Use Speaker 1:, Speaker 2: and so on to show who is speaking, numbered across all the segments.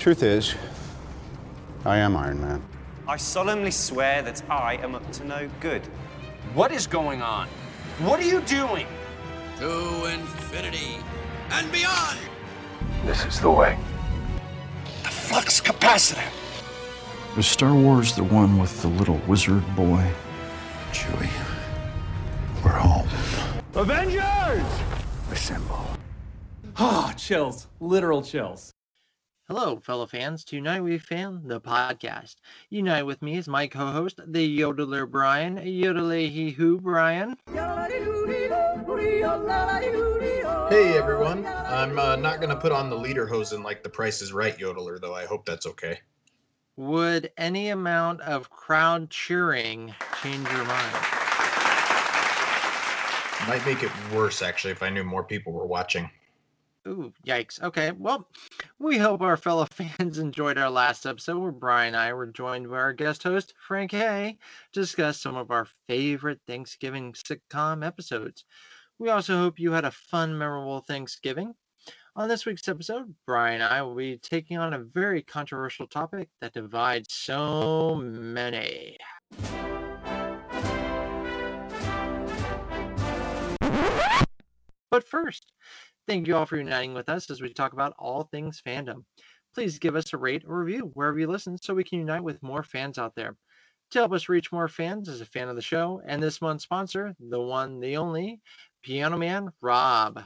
Speaker 1: Truth is, I am Iron Man.
Speaker 2: I solemnly swear that I am up to no good.
Speaker 3: What is going on? What are you doing?
Speaker 4: To infinity and beyond!
Speaker 5: This is the way.
Speaker 6: The flux capacitor.
Speaker 7: Was Star Wars the one with the little wizard boy?
Speaker 5: Chewie, we're home.
Speaker 6: Avengers!
Speaker 5: Assemble.
Speaker 8: Ah, chills. Literal chills.
Speaker 9: Hello, fellow fans, United We Fan, the podcast. Unite with me is my co-host, the yodeler Bryan. Yodelay he who, Bryan.
Speaker 10: Hey everyone, I'm uh, not going to put on the lederhosen like the Price is Right yodeler, though. I hope that's okay.
Speaker 9: Would any amount of crowd cheering change your mind?
Speaker 10: Might make it worse, actually, if I knew more people were watching.
Speaker 9: Ooh, yikes. Okay, well, we hope our fellow fans enjoyed our last episode where Bryan and I were joined by our guest host, Frank Hay, to discuss some of our favorite Thanksgiving sitcom episodes. We also hope you had a fun, memorable Thanksgiving. On this week's episode, Bryan and I will be taking on a very controversial topic that divides so many. But first, thank you all for uniting with us as we talk about all things fandom. Please give us a rate or review wherever you listen so we can unite with more fans out there. To help us reach more fans as a fan of the show and this month's sponsor, the one, the only, Piano Man Rob.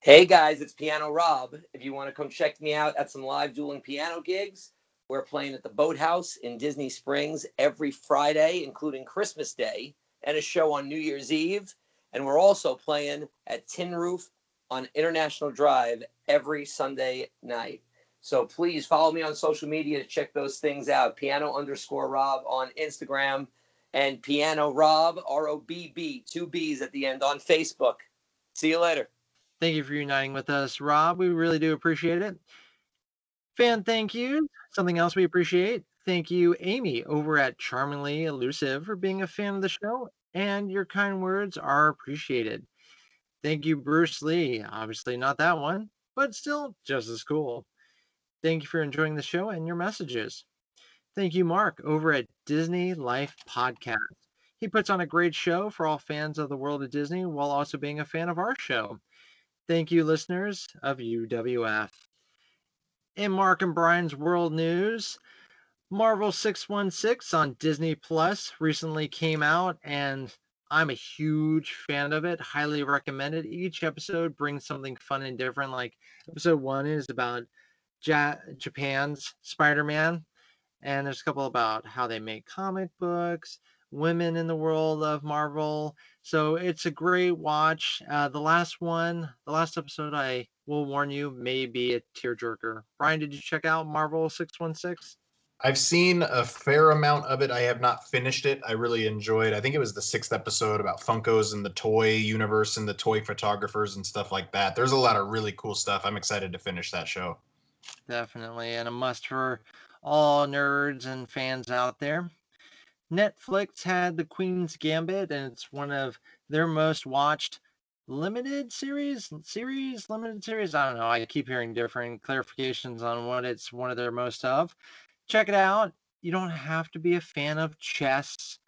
Speaker 11: Hey guys, it's Piano Rob. If you want to come check me out at some live dueling piano gigs, we're playing at the Boathouse in Disney Springs every Friday, including Christmas Day, and a show on New Year's Eve. And we're also playing at Tin Roof on International Drive every Sunday night. So please follow me on social media to check those things out. Piano underscore Rob on Instagram and Piano Rob, R O B B, two B's at the end on Facebook. See you later.
Speaker 9: Thank you for uniting with us, Rob. We really do appreciate it. Fan, thank you. Something else we appreciate. Thank you, Amy, over at Charmingly Elusive, for being a fan of the show, and your kind words are appreciated. Thank you, Bruce Lee. Obviously, not that one, but still just as cool. Thank you for enjoying the show and your messages. Thank you, Mark, over at Disney Life Podcast. He puts on a great show for all fans of the world of Disney while also being a fan of our show. Thank you, listeners of UWF. In Mark and Bryan's World News, Marvel 616 on Disney Plus recently came out, and I'm a huge fan of it. Highly recommend it. Each episode brings something fun and different. Like episode one is about ja- Japan's Spider Man, and there's a couple about how they make comic books, women in the world of Marvel. So it's a great watch. Uh, the last one, the last episode, I will warn you, may be a tearjerker. Bryan, did you check out Marvel 616?
Speaker 10: I've seen a fair amount of it. I have not finished it. I really enjoyed. I think it was the sixth episode about Funkos and the toy universe and the toy photographers and stuff like that. There's a lot of really cool stuff. I'm excited to finish that show.
Speaker 9: Definitely, and a must for all nerds and fans out there. Netflix had The Queen's Gambit, and it's one of their most watched limited series series limited series i don't know i keep hearing different clarifications on what it's one of their most of check it out you don't have to be a fan of chess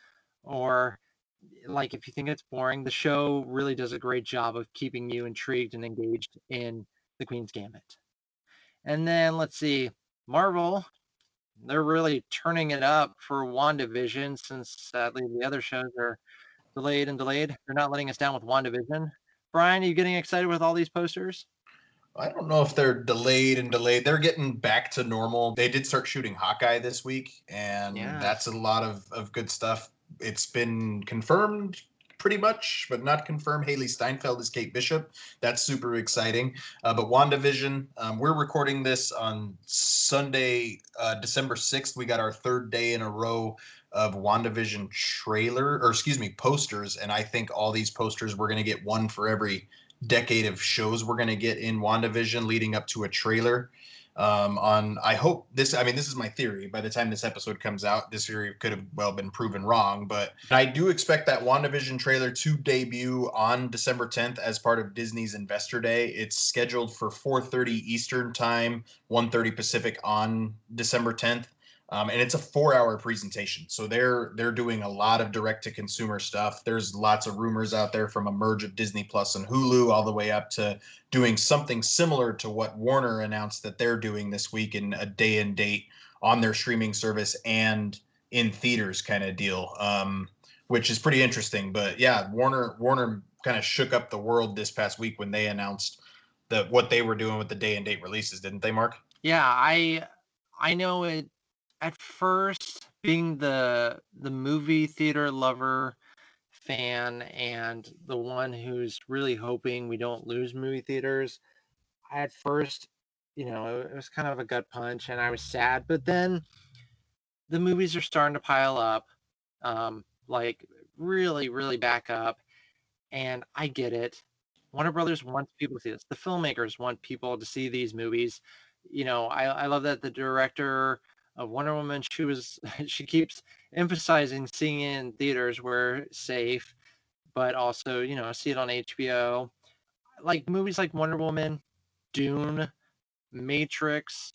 Speaker 9: or like if you think it's boring the show really does a great job of keeping you intrigued and engaged in the queen's gambit and then let's see marvel they're really turning it up for WandaVision since sadly the other shows are delayed and delayed. They're not letting us down with WandaVision. Bryan, are you getting excited with all these posters?
Speaker 10: I don't know if they're delayed and delayed. They're getting back to normal. They did start shooting Hawkeye this week, and
Speaker 9: Yeah.
Speaker 10: that's a lot of, of good stuff. It's been confirmed pretty much, but not confirmed. Hailee Steinfeld is Kate Bishop. That's super exciting. Uh, but WandaVision, um, we're recording this on Sunday, uh, December 6th. We got our third day in a row of WandaVision trailer, or excuse me, posters. And I think all these posters, we're going to get one for every decade of shows we're going to get in WandaVision leading up to a trailer. um, on I hope this I mean this is my theory. By the time this episode comes out this theory could have well been proven wrong but I do expect that WandaVision trailer to debut on December 10th as part of Disney's Investor Day. It's scheduled for 4:30 Eastern time 1:30 Pacific on December 10th um, and it's a four-hour presentation. So they're they're doing a lot of direct-to-consumer stuff. There's lots of rumors out there from a merge of Disney Plus and Hulu, all the way up to doing something similar to what Warner announced that they're doing this week in a day and date on their streaming service and in theaters kind of deal, um, which is pretty interesting. But yeah, Warner Warner kind of shook up the world this past week when they announced that what they were doing with the day and date releases, didn't they, Mark?
Speaker 9: Yeah, I I know it first being the the movie theater lover fan and the one who's really hoping we don't lose movie theaters I at first you know it was kind of a gut punch and i was sad but then the movies are starting to pile up um like really really back up and i get it. Warner brothers wants people to see this. The filmmakers want people to see these movies. You know i, I love that the director of Wonder Woman. She was she keeps emphasizing seeing it in theaters where safe, but also you know see it on HBO. Like movies like Wonder Woman, Dune, Matrix.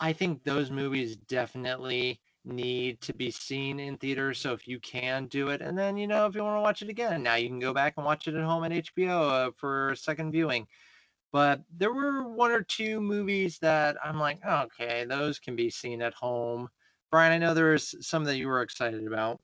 Speaker 9: I think those movies definitely need to be seen in theaters. So if you can do it, and then you know if you want to watch it again, now you can go back and watch it at home at HBO uh, for second viewing. But there were one or two movies that I'm like, okay, those can be seen at home. Bryan, I know there's some that you were excited about.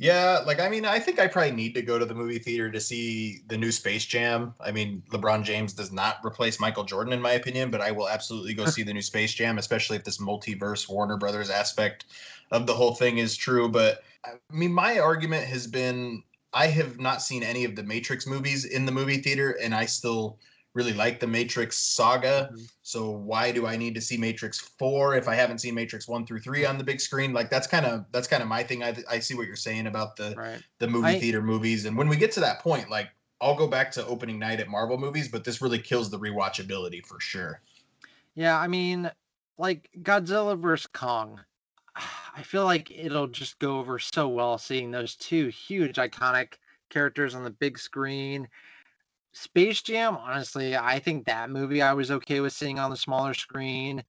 Speaker 10: Yeah, like I mean, I think I probably need to go to the movie theater to see the new Space Jam. I mean, LeBron James does not replace Michael Jordan in my opinion, but I will absolutely go see the new Space Jam, especially if this multiverse Warner Brothers aspect of the whole thing is true. But I mean, my argument has been I have not seen any of the Matrix movies in the movie theater, and I still really like the Matrix saga. Mm-hmm. So why do I need to see Matrix 4 if I haven't seen Matrix 1 through 3 on the big screen? Like that's kind of that's kind of my thing. I I see what you're saying about the right. the movie I, theater movies and when we get to that point like I'll go back to opening night at Marvel movies, but this really kills the rewatchability for sure.
Speaker 9: Yeah, I mean like Godzilla vs Kong. I feel like it'll just go over so well seeing those two huge iconic characters on the big screen Space Jam, honestly, I think that movie I was okay with seeing on the smaller screen.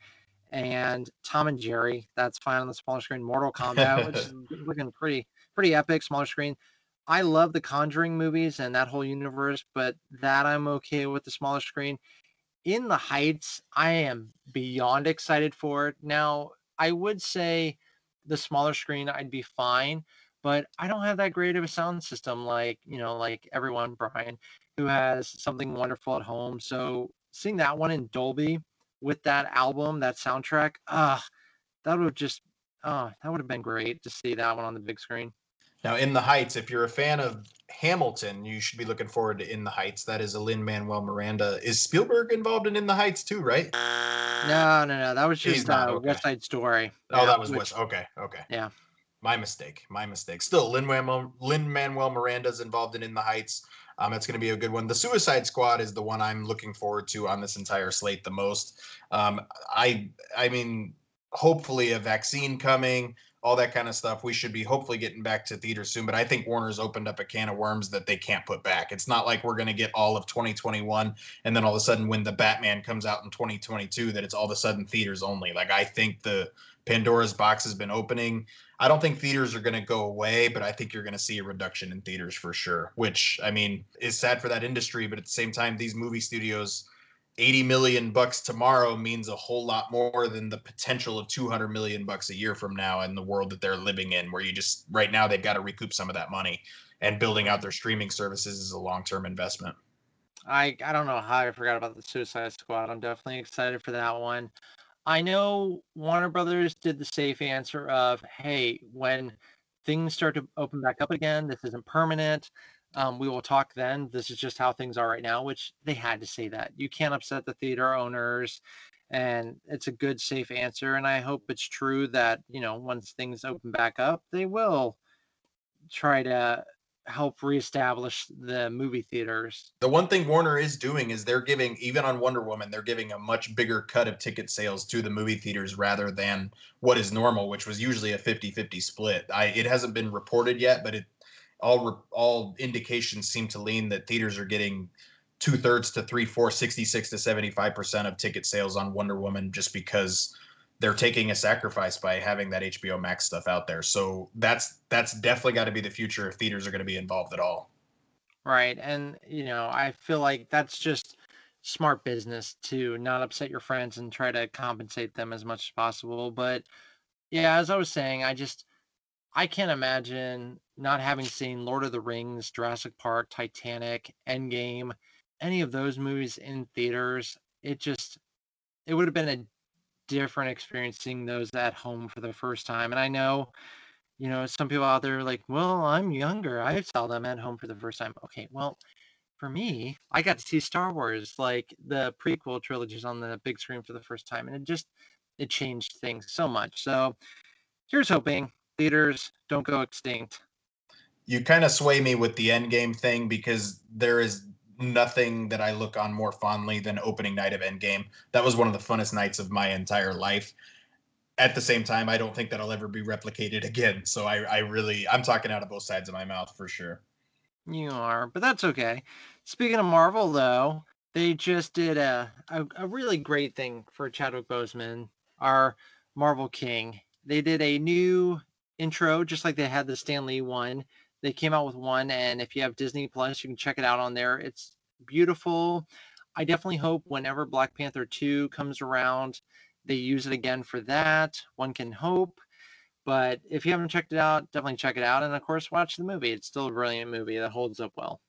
Speaker 9: And Tom and Jerry, that's fine on the smaller screen. Mortal Kombat, which is looking pretty pretty epic, smaller screen. I love the Conjuring movies and that whole universe, but that I'm okay with the smaller screen. In the Heights, I am beyond excited for it. Now, I would say the smaller screen I'd be fine, but I don't have that great of a sound system like, you know, like everyone, Bryan who has something wonderful at home. So seeing that one in Dolby with that album, that soundtrack, ah, uh, that would just, oh, that would have been great to see that one on the big screen.
Speaker 10: Now, In the Heights, if you're a fan of Hamilton, you should be looking forward to In the Heights. That is a Lin Manuel Miranda. Is Spielberg involved in In the Heights too, right?
Speaker 9: No, no, no. That was just not, uh, okay. West Side Story.
Speaker 10: Oh, yeah, that was which, West. Okay, okay.
Speaker 9: Yeah.
Speaker 10: My mistake. My mistake. Still, Lin Manuel Lin Manuel Miranda's involved in In the Heights. Um, it's going to be a good one. The Suicide Squad is the one I'm looking forward to on this entire slate the most. Um, I I mean, hopefully a vaccine coming, all that kind of stuff. We should be hopefully getting back to theater soon. But I think Warner's opened up a can of worms that they can't put back. It's not like we're going to get all of 2021 and then all of a sudden when the Batman comes out in 2022 that it's all of a sudden theaters only. Like I think the Pandora's box has been opening. I don't think theaters are going to go away, but I think you're going to see a reduction in theaters for sure, which I mean is sad for that industry, but at the same time these movie studios 80 million bucks tomorrow means a whole lot more than the potential of 200 million bucks a year from now in the world that they're living in where you just right now they've got to recoup some of that money and building out their streaming services is a long-term investment.
Speaker 9: I I don't know how I forgot about the Suicide Squad. I'm definitely excited for that one. I know Warner Brothers did the safe answer of, hey, when things start to open back up again, this isn't permanent. Um, we will talk then. This is just how things are right now, which they had to say that. You can't upset the theater owners. And it's a good, safe answer. And I hope it's true that, you know, once things open back up, they will try to help reestablish the movie theaters.
Speaker 10: The one thing Warner is doing is they're giving, even on Wonder Woman, they're giving a much bigger cut of ticket sales to the movie theaters rather than what is normal, which was usually a 50 50 split. I, it hasn't been reported yet, but it all all indications seem to lean that theaters are getting two thirds to three four, 66 to 75% of ticket sales on Wonder Woman just because they're taking a sacrifice by having that HBO Max stuff out there. So that's that's definitely got to be the future if theaters are going to be involved at all.
Speaker 9: Right. And you know, I feel like that's just smart business to not upset your friends and try to compensate them as much as possible. But yeah, as I was saying, I just I can't imagine not having seen Lord of the Rings, Jurassic Park, Titanic, Endgame, any of those movies in theaters. It just it would have been a different experiencing those at home for the first time. And I know, you know, some people out there are like, well, I'm younger. I saw them at home for the first time. Okay, well, for me, I got to see Star Wars, like the prequel trilogies on the big screen for the first time. And it just it changed things so much. So here's hoping theaters don't go extinct.
Speaker 10: You kind of sway me with the Endgame thing because there is nothing that I look on more fondly than opening night of Endgame. That was one of the funnest nights of my entire life. At the same time, I don't think that'll ever be replicated again. So I, I really, I'm talking out of both sides of my mouth for sure.
Speaker 9: You are, but that's okay. Speaking of Marvel, though, they just did a, a, a really great thing for Chadwick Boseman, our Marvel King. They did a new intro, just like they had the Stan Lee one. They came out with one, and if you have Disney Plus, you can check it out on there. It's beautiful. I definitely hope whenever Black Panther 2 comes around, they use it again for that. One can hope. But if you haven't checked it out, definitely check it out. And of course, watch the movie. It's still a brilliant movie that holds up well.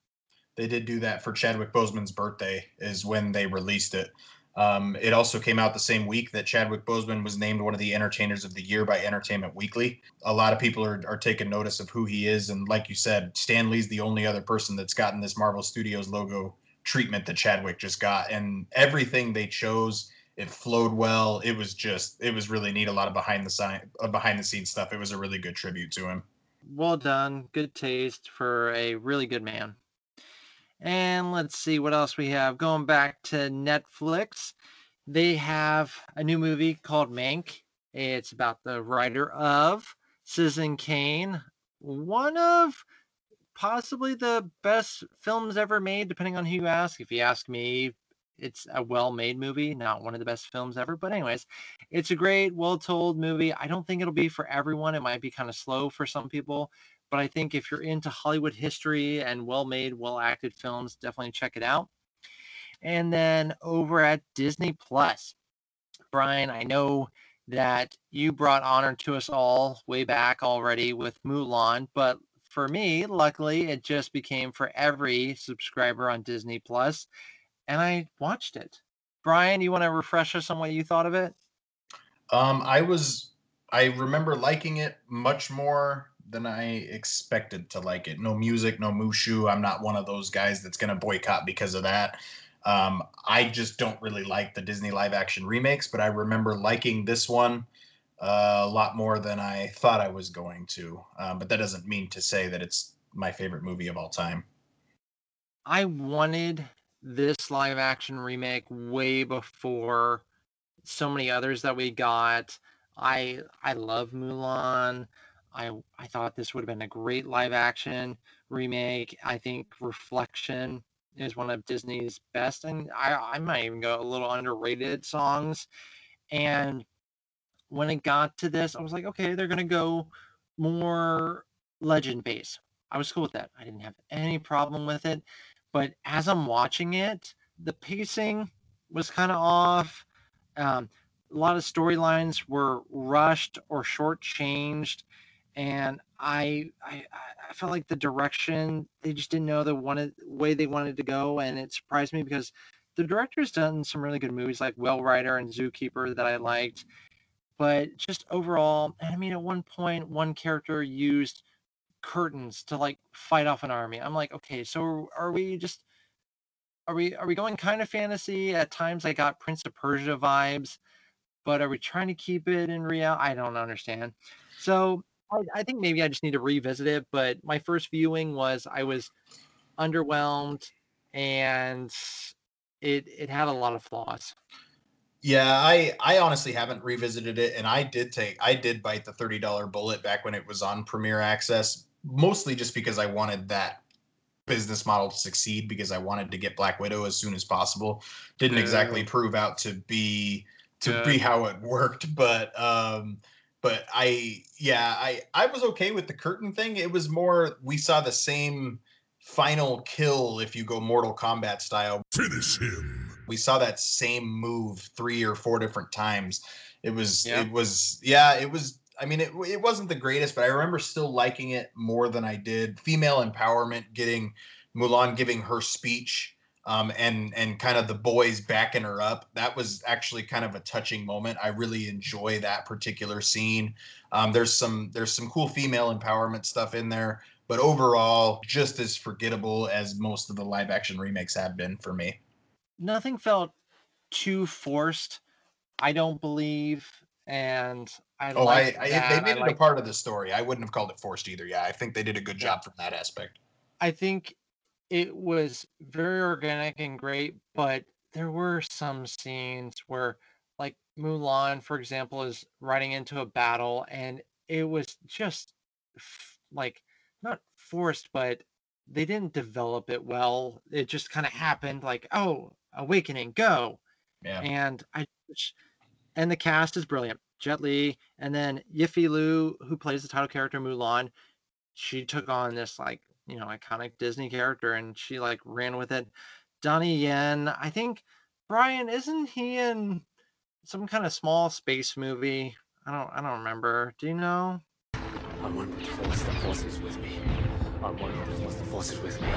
Speaker 10: They did do that for Chadwick Boseman's birthday, is when they released it. Um, it also came out the same week that Chadwick Boseman was named one of the entertainers of the year by Entertainment Weekly. A lot of people are, are taking notice of who he is. And like you said, Stan Lee's the only other person that's gotten this Marvel Studios logo treatment that Chadwick just got. And everything they chose, it flowed well. It was just, it was really neat. A lot of behind the sign, uh, behind the scenes stuff. It was a really good tribute to him.
Speaker 9: Well done. Good taste for a really good man. And let's see what else we have. Going back to Netflix, they have a new movie called Mank. It's about the writer of Citizen Kane, one of possibly the best films ever made, depending on who you ask. If you ask me, it's a well made movie, not one of the best films ever. But, anyways, it's a great, well told movie. I don't think it'll be for everyone. It might be kind of slow for some people, but I think if you're into Hollywood history and well made, well acted films, definitely check it out. And then over at Disney Plus, Bryan, I know that you brought honor to us all way back already with Mulan, but for me, luckily, it just became for every subscriber on Disney Plus, and I watched it. Bryan, you want to refresh us on what you thought of it?
Speaker 10: Um, I was, I remember liking it much more than I expected to like it. No music, no Mushu. I'm not one of those guys that's going to boycott because of that. Um, I just don't really like the Disney live action remakes, but I remember liking this one uh, a lot more than I thought I was going to. Um, but that doesn't mean to say that it's my favorite movie of all time.
Speaker 9: I wanted this live action remake way before so many others that we got. I I love Mulan. I I thought this would have been a great live action remake. I think Reflection is one of Disney's best, and I I might even go a little underrated songs. And when it got to this, I was like, okay, they're gonna go more legend based. I was cool with that. I didn't have any problem with it. But as I'm watching it, the pacing was kind of off. Um, a lot of storylines were rushed or shortchanged and I, I I felt like the direction they just didn't know the wanted way they wanted to go, and it surprised me because the director's done some really good movies like Whale Rider and Zookeeper that I liked, but just overall, I mean, at one point, one character used curtains to like fight off an army. I'm like, okay, so are we just are we are we going kind of fantasy? At times, I got Prince of Persia vibes, but are we trying to keep it in real? I don't understand. So I, I think maybe I just need to revisit it. But my first viewing was I was underwhelmed, and it it had a lot of flaws.
Speaker 10: Yeah, I I honestly haven't revisited it, and I did take I did bite the thirty dollar bullet back when it was on Premier Access, mostly just because I wanted that business model to succeed because I wanted to get Black Widow as soon as possible. Didn't exactly prove out to be to
Speaker 9: Yeah.
Speaker 10: be how it worked, but um but I yeah, I I was okay with the curtain thing. It was more we saw the same final kill if you go Mortal Kombat style.
Speaker 12: Finish him.
Speaker 10: We saw that same move three or four different times. It was
Speaker 9: Yeah.
Speaker 10: it was yeah, it was I mean it it wasn't the greatest, but I remember still liking it more than I did. Female empowerment getting Mulan giving her speech um, and and kind of the boys backing her up. That was actually kind of a touching moment. I really enjoy that particular scene. Um, there's some there's some cool female empowerment stuff in there, but overall, just as forgettable as most of the live action remakes have been for me.
Speaker 9: Nothing felt too forced. I don't believe, and I
Speaker 10: Oh, I, I they
Speaker 9: I
Speaker 10: made it a part of the story. I wouldn't have called it forced either. Yeah, I think they did a good
Speaker 9: Yeah.
Speaker 10: job from that aspect.
Speaker 9: I think it was very organic and great, but there were some scenes where, like Mulan, for example, is riding into a battle, and it was just f- like not forced, but they didn't develop it well. It just kind of happened, like, oh, awakening, go,
Speaker 10: Yeah.
Speaker 9: and I and the cast is brilliant. Jet Li, and then Yifei Liu, who plays the title character Mulan, she took on this like you know iconic Disney character and she like ran with it. Donnie Yen, I think Bryan, isn't he in some kind of small space movie? I don't I don't remember. Do you know?
Speaker 13: I'm one with the force, the force is with me. I'm one with the force, the force is with me.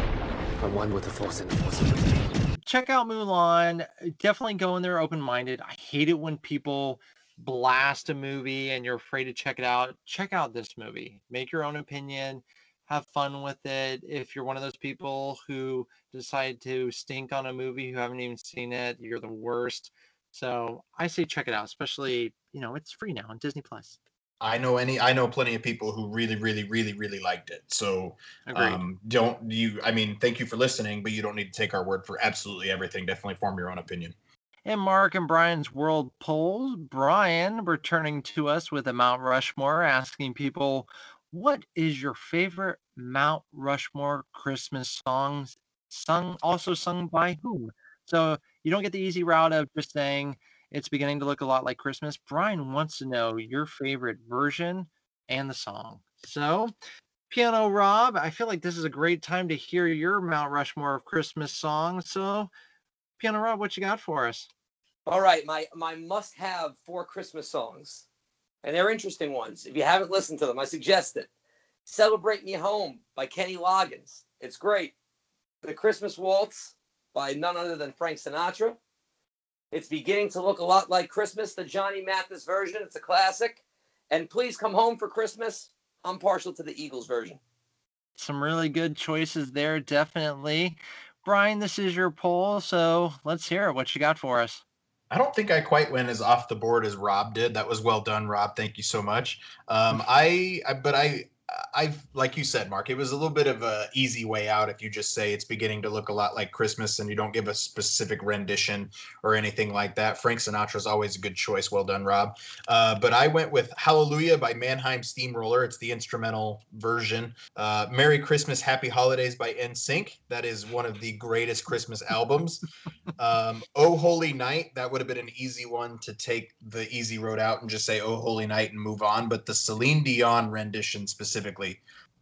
Speaker 13: I'm one with the force, and the force is with me.
Speaker 9: Check out Mulan. Definitely go in there open minded. I hate it when people blast a movie and you're afraid to check it out. Check out this movie. Make your own opinion. Have fun with it. If you're one of those people who decide to stink on a movie who haven't even seen it, you're the worst. So I say check it out, especially, you know, it's free now on Disney Plus.
Speaker 10: I know any I know plenty of people who really, really, really, really liked it. So
Speaker 9: Agreed.
Speaker 10: um don't you I mean, thank you for listening, but you don't need to take our word for absolutely everything. Definitely form your own opinion.
Speaker 9: And Mark and Bryan's World Polls. Bryan returning to us with a Mount Rushmore, asking people, what is your favorite Mount Rushmore Christmas songs sung, also sung by whom? So you don't get the easy route of just saying it's beginning to look a lot like Christmas. Bryan wants to know your favorite version and the song. So, Piano Rob, I feel like this is a great time to hear your Mount Rushmore of Christmas songs. So, Piano Rob, what you got for us?
Speaker 11: All right, my my must-have four Christmas songs, and they're interesting ones. If you haven't listened to them, I suggest it. "Celebrate Me Home" by Kenny Loggins. It's great. "The Christmas Waltz" by none other than Frank Sinatra. It's beginning to look a lot like Christmas, the Johnny Mathis version. It's a classic. And "Please Come Home for Christmas." I'm partial to the Eagles version.
Speaker 9: Some really good choices there, definitely. Bryan, this is your poll, so let's hear it. What you got for us?
Speaker 10: I don't think I quite went as off the board as Rob did. That was well done, Rob. Thank you so much. Um, I, I, but I, I've like you said, Mark. It was a little bit of a easy way out if you just say it's beginning to look a lot like Christmas and you don't give a specific rendition or anything like that. Frank Sinatra is always a good choice. Well done, Rob. Uh, but I went with Hallelujah by Mannheim Steamroller. It's the instrumental version. Uh, Merry Christmas, Happy Holidays by NSYNC. That is one of the greatest Christmas albums. Um, oh Holy Night, that would have been an easy one to take the easy road out and just say Oh Holy Night and move on. But the Celine Dion rendition specifically,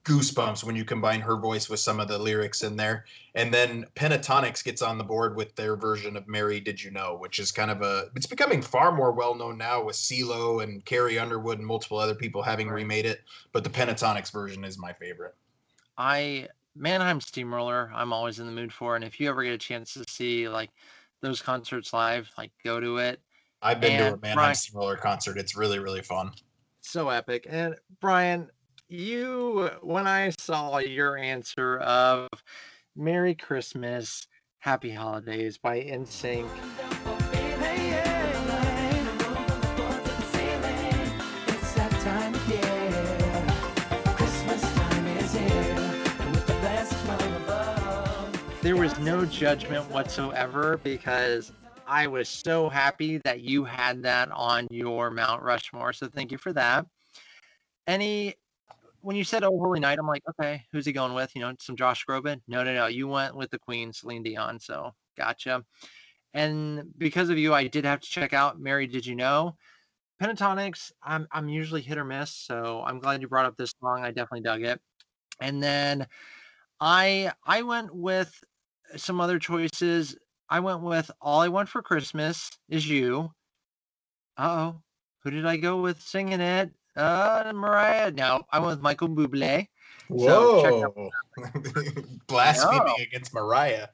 Speaker 10: goosebumps when you combine her voice with some of the lyrics in there. And then Pentatonix gets on the board with their version of Mary Did You Know, which is kind of a it's becoming far more well known now with CeeLo and Carrie Underwood and multiple other people having remade it. But the Pentatonix version is my favorite.
Speaker 9: I Mannheim Steamroller, I'm always in the mood for, and if you ever get a chance to see like those concerts live, like go to it.
Speaker 10: I've been to a
Speaker 9: And
Speaker 10: Mannheim
Speaker 9: Bryan-
Speaker 10: Steamroller concert. It's really, really fun.
Speaker 9: So epic. And Bryan, you when I saw your answer of Merry Christmas, Happy Holidays by NSYNC There was no judgment whatsoever because I was so happy that you had that on your Mount Rushmore. So thank you for that. Any when you said Oh Holy Night, I'm like, okay, who's he going with? You know, some Josh Groban? No, no, no. You went with the Queen, Celine Dion. So gotcha. And because of you, I did have to check out Mary Did You Know? Pentatonix, I'm I'm usually hit or miss, so I'm glad you brought up this song. I definitely dug it. And then I I went with some other choices. I went with All I Want for Christmas Is You. Uh oh. Who did I go with singing it? Uh, Mariah. No, I went with Michael Bublé. So check out-
Speaker 10: Whoa. Blaspheming against Mariah.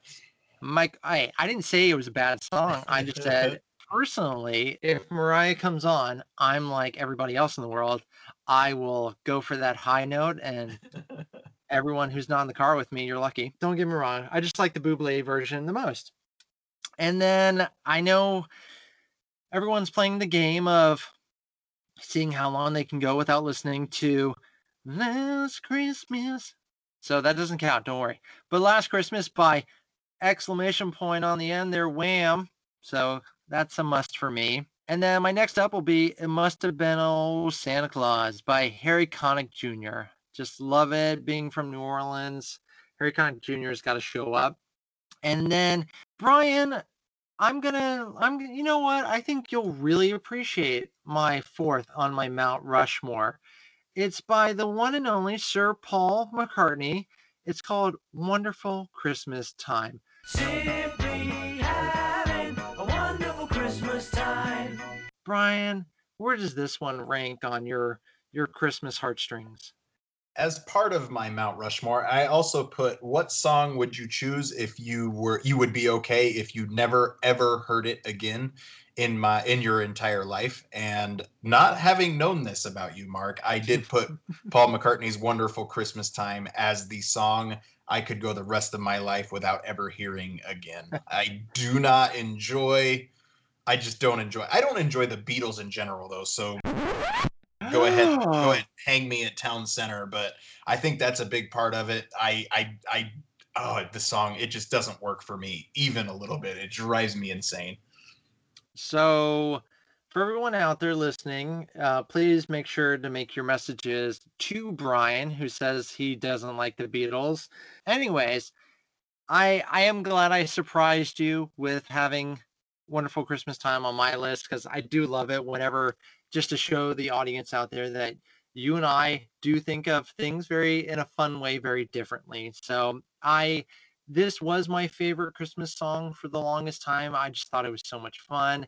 Speaker 9: Mike, I, I didn't say it was a bad song. I just said personally, if Mariah comes on, I'm like everybody else in the world. I will go for that high note, and everyone who's not in the car with me, you're lucky. Don't get me wrong. I just like the Bublé version the most. And then I know everyone's playing the game of seeing how long they can go without listening to Last Christmas. So that doesn't count, don't worry. But Last Christmas by exclamation point on the end there, wham. So that's a must for me. And then my next up will be It Must Have Been Old Santa Claus by Harry Connick Jr. Just love it being from New Orleans. Harry Connick Jr. has got to show up. And then Bryan, I'm gonna, I'm, you know what? I think you'll really appreciate my fourth on my Mount Rushmore. It's by the one and only Sir Paul McCartney. It's called Wonderful Christmas Time.
Speaker 12: Simply having a wonderful Christmas time.
Speaker 9: Bryan, where does this one rank on your your Christmas heartstrings?
Speaker 10: As part of my Mount Rushmore, I also put what song would you choose if you were you would be okay if you never ever heard it again in my in your entire life and not having known this about you Mark, I did put Paul McCartney's Wonderful Christmas Time as the song I could go the rest of my life without ever hearing again. I do not enjoy I just don't enjoy. I don't enjoy the Beatles in general though, so go ahead go ahead hang me at town center but i think that's a big part of it. I i i oh the song it just doesn't work for me even a little bit. It drives me insane.
Speaker 9: So, for everyone out there listening, uh, please make sure to make your messages to Bryan, who says he doesn't like the Beatles. Anyways, I I am glad I surprised you with having Wonderful Christmas Time on my list because I do love it whenever just to show the audience out there that you and I do think of things very in a fun way, very differently. So I this was my favorite Christmas song for the longest time. I just thought it was so much fun.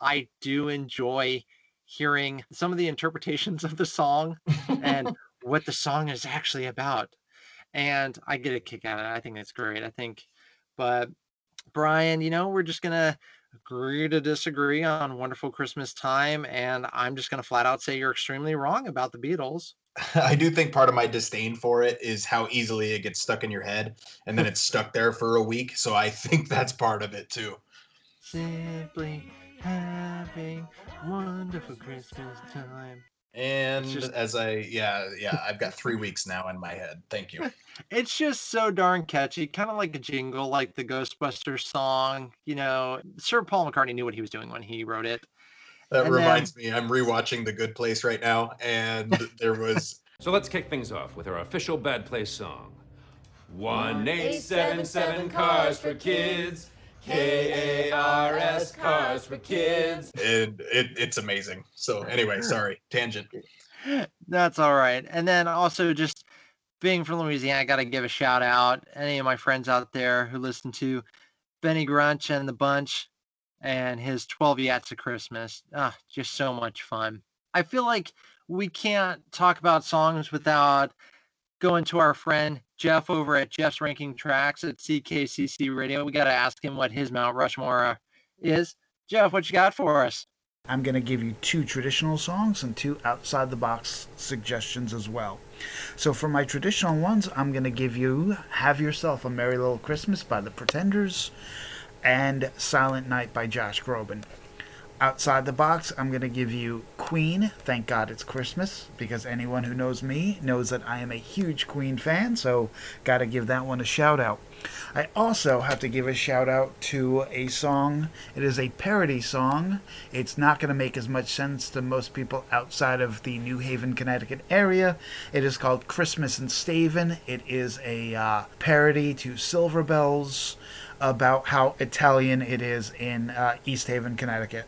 Speaker 9: I do enjoy hearing some of the interpretations of the song and what the song is actually about. And I get a kick out of it. I think that's great. I think, but Bryan, you know, we're just going to agree to disagree on Wonderful Christmas Time. And I'm just going to flat out say you're extremely wrong about the Beatles.
Speaker 10: i do think part of my disdain for it is how easily it gets stuck in your head and then it's stuck there for a week so i think that's part of it too
Speaker 9: Simply having wonderful Christmas time.
Speaker 10: And
Speaker 9: just-
Speaker 10: as i yeah yeah i've got three weeks now in my head thank you
Speaker 9: It's just so darn catchy, kind of like a jingle, like the Ghostbusters song. You know, Sir Paul McCartney knew what he was doing when he wrote it.
Speaker 10: that
Speaker 9: And then-
Speaker 10: reminds me i'm rewatching the good place right now and there was
Speaker 14: So let's kick things off with our official Bad Place song. 1877 cars for kids. K A R S cars for kids.
Speaker 10: and it, it's amazing so anyway sorry tangent
Speaker 9: That's all right. And then also just being from Louisiana, I got to give a shout out any of my friends out there who listen to Benny Grunch and the Bunch and his 12 Yats of Christmas. Ah, just so much fun. I feel like we can't talk about songs without going to our friend Jeff over at Jeff's Ranking Tracks at CKCC Radio. We got to ask him what his Mount Rushmore is. Jeff, what you got for us?
Speaker 15: I'm going to give you two traditional songs and two outside the box suggestions as well. So, for my traditional ones, I'm going to give you Have Yourself a Merry Little Christmas by the Pretenders and Silent Night by Josh Groban. Outside the box, I'm going to give you Queen, Thank God It's Christmas, because anyone who knows me knows that I am a huge Queen fan, so gotta give that one a shout out. I also have to give a shout out to a song. It is a parody song. It's not going to make as much sense to most people outside of the New Haven, Connecticut area. It is called Christmas in Staven. It is a uh, parody to Silver Bells about how Italian it is in uh, East Haven, Connecticut.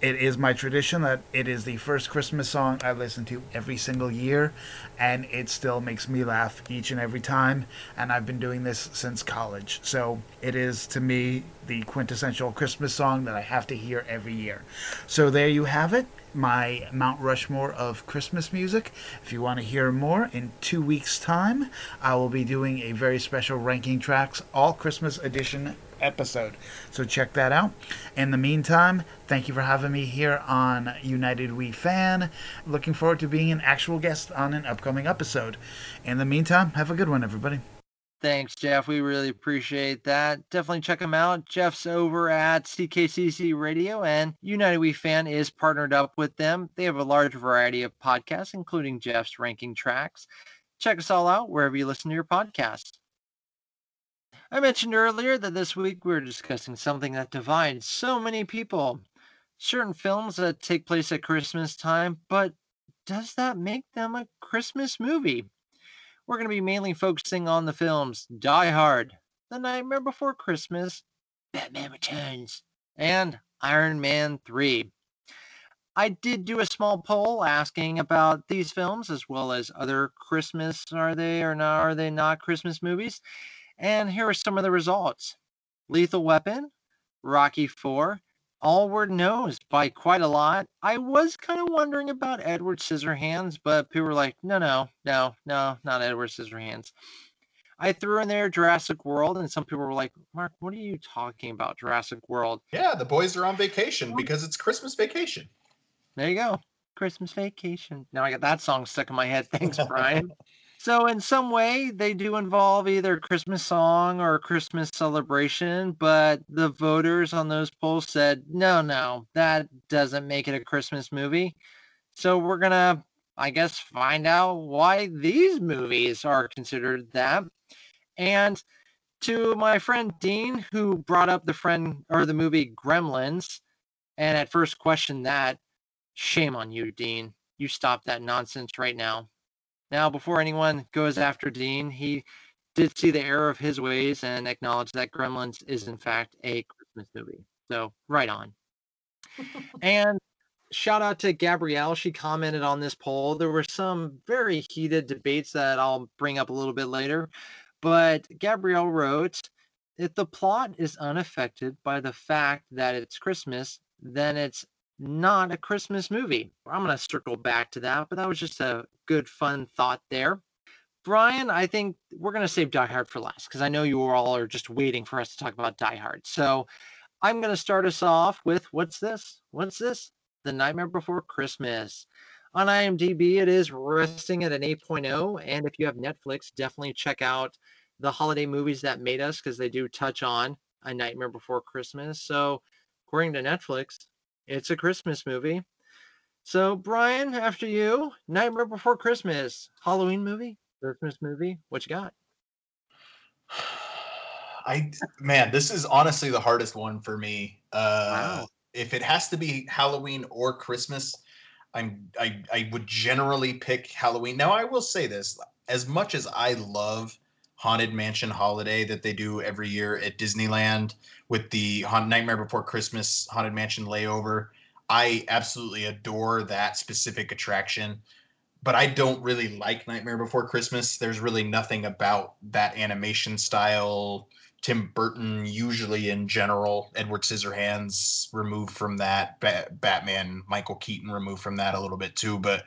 Speaker 15: It is my tradition that it is the first Christmas song I listen to every single year, and it still makes me laugh each and every time. And I've been doing this since college. So it is, to me, the quintessential Christmas song that I have to hear every year. So there you have it my Mount Rushmore of Christmas music. If you want to hear more, in two weeks' time, I will be doing a very special Ranking Tracks All Christmas Edition episode. So check that out. In the meantime, thank you for having me here on United We Fan. Looking forward to being an actual guest on an upcoming episode. In the meantime, have a good one, everybody.
Speaker 9: Thanks, Jeff. We really appreciate that. Definitely check him out. Jeff's over at CKCC Radio, and United We Fan is partnered up with them. They have a large variety of podcasts, including Jeff's Ranking Tracks. Check us all out wherever you listen to your podcasts. I mentioned earlier that this week we are discussing something that divides so many people. Certain films that take place at Christmas time, but does that make them a Christmas movie? We're going to be mainly focusing on the films Die Hard, The Nightmare Before Christmas, Batman Returns, and Iron Man 3. I did do a small poll asking about these films as well as other Christmas are they or not are they not Christmas movies. And here are some of the results. Lethal Weapon, Rocky 4, all were no's by quite a lot. I was kind of wondering about Edward Scissorhands, but people were like, no, no, no, no, not Edward Scissorhands. I threw in there Jurassic World, and some people were like, Mark, what are you talking about, Jurassic World?
Speaker 10: Yeah, the boys are on vacation because it's Christmas vacation.
Speaker 9: There you go. Christmas vacation. Now I got that song stuck in my head. Thanks, Bryan. So in some way, they do involve either a Christmas song or a Christmas celebration, but the voters on those polls said, no, no, that doesn't make it a Christmas movie. So we're gonna, I guess, find out why these movies are considered that. And to my friend Dean, who brought up the friend or the movie Gremlins, and at first questioned that, shame on you, Dean. You stop that nonsense right now. Now, before anyone goes after Dean, he did see the error of his ways and acknowledge that Gremlins is, in fact, a Christmas movie. So, right on. and shout out to Gabrielle. She commented on this poll. There were some very heated debates that I'll bring up a little bit later. But Gabrielle wrote if the plot is unaffected by the fact that it's Christmas, then it's not a Christmas movie. I'm going to circle back to that, but that was just a good, fun thought there. Bryan, I think we're going to save Die Hard for last because I know you all are just waiting for us to talk about Die Hard. So I'm going to start us off with what's this? What's this? The Nightmare Before Christmas. On IMDb, it is resting at an 8.0. And if you have Netflix, definitely check out the holiday movies that made us because they do touch on A Nightmare Before Christmas. So, according to Netflix, it's a Christmas movie. So, Bryan, after you, Nightmare Before Christmas, Halloween movie, Christmas movie. What you got?
Speaker 10: I man, this is honestly the hardest one for me. Uh, wow. If it has to be Halloween or Christmas, I'm I I would generally pick Halloween. Now I will say this: as much as I love Haunted Mansion Holiday that they do every year at Disneyland with the Nightmare Before Christmas Haunted Mansion layover. I absolutely adore that specific attraction, but I don't really like Nightmare Before Christmas. There's really nothing about that animation style. Tim Burton, usually in general, Edward Scissorhands removed from that, ba- Batman, Michael Keaton removed from that a little bit too. But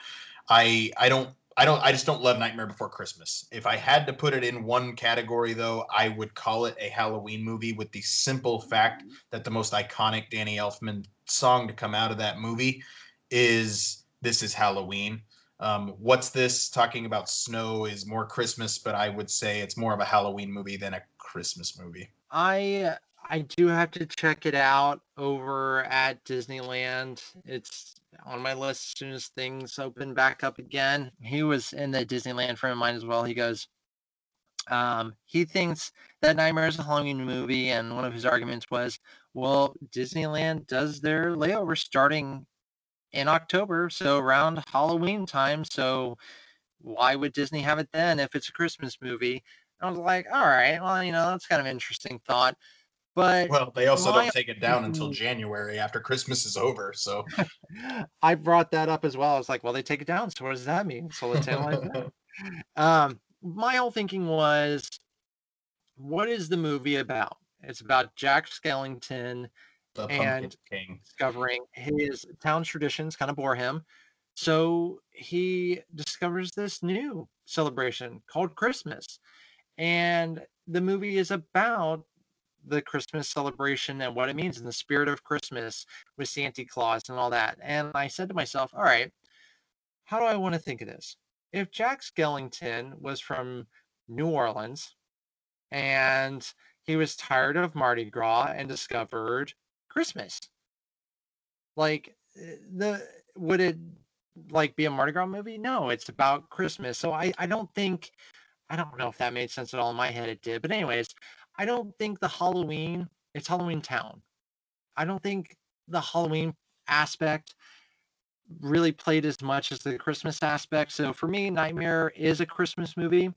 Speaker 10: I I don't I don't I just don't love Nightmare Before Christmas. If I had to put it in one category though, I would call it a Halloween movie with the simple fact that the most iconic Danny Elfman song to come out of that movie is This is Halloween. Um, what's this talking about snow is more Christmas, but I would say it's more of a Halloween movie than a Christmas movie.
Speaker 9: I I do have to check it out over at Disneyland. It's on my list as soon as things open back up again. He was in the Disneyland friend of mine as well. He goes, um, he thinks that Nightmare is a Halloween movie, and one of his arguments was, well, Disneyland does their layover starting in October, so around Halloween time. So why would Disney have it then if it's a Christmas movie? I was like, all right, well, you know, that's kind of an interesting thought. But
Speaker 10: Well, they also
Speaker 9: my-
Speaker 10: don't take it down until January after Christmas is over. So
Speaker 9: I brought that up as well. I was like, well, they take it down. So what does that mean? So let's analyze that. Um, my whole thinking was, what is the movie about? It's about Jack Skellington
Speaker 10: the
Speaker 9: and
Speaker 10: King.
Speaker 9: discovering his town's traditions kind of bore him. So he discovers this new celebration called Christmas. And the movie is about the Christmas celebration and what it means in the spirit of Christmas with Santa Claus and all that. And I said to myself, all right, how do I want to think of this? If Jack Skellington was from New Orleans and he was tired of Mardi Gras and discovered Christmas, like eh, the would it like be a Mardi Gras movie? No, it's about Christmas. So I I don't think I don't know if that made sense at all in my head. It did, but anyways, I don't think the Halloween it's Halloween Town. I don't think the Halloween aspect really played as much as the Christmas aspect. So for me, Nightmare is a Christmas movie.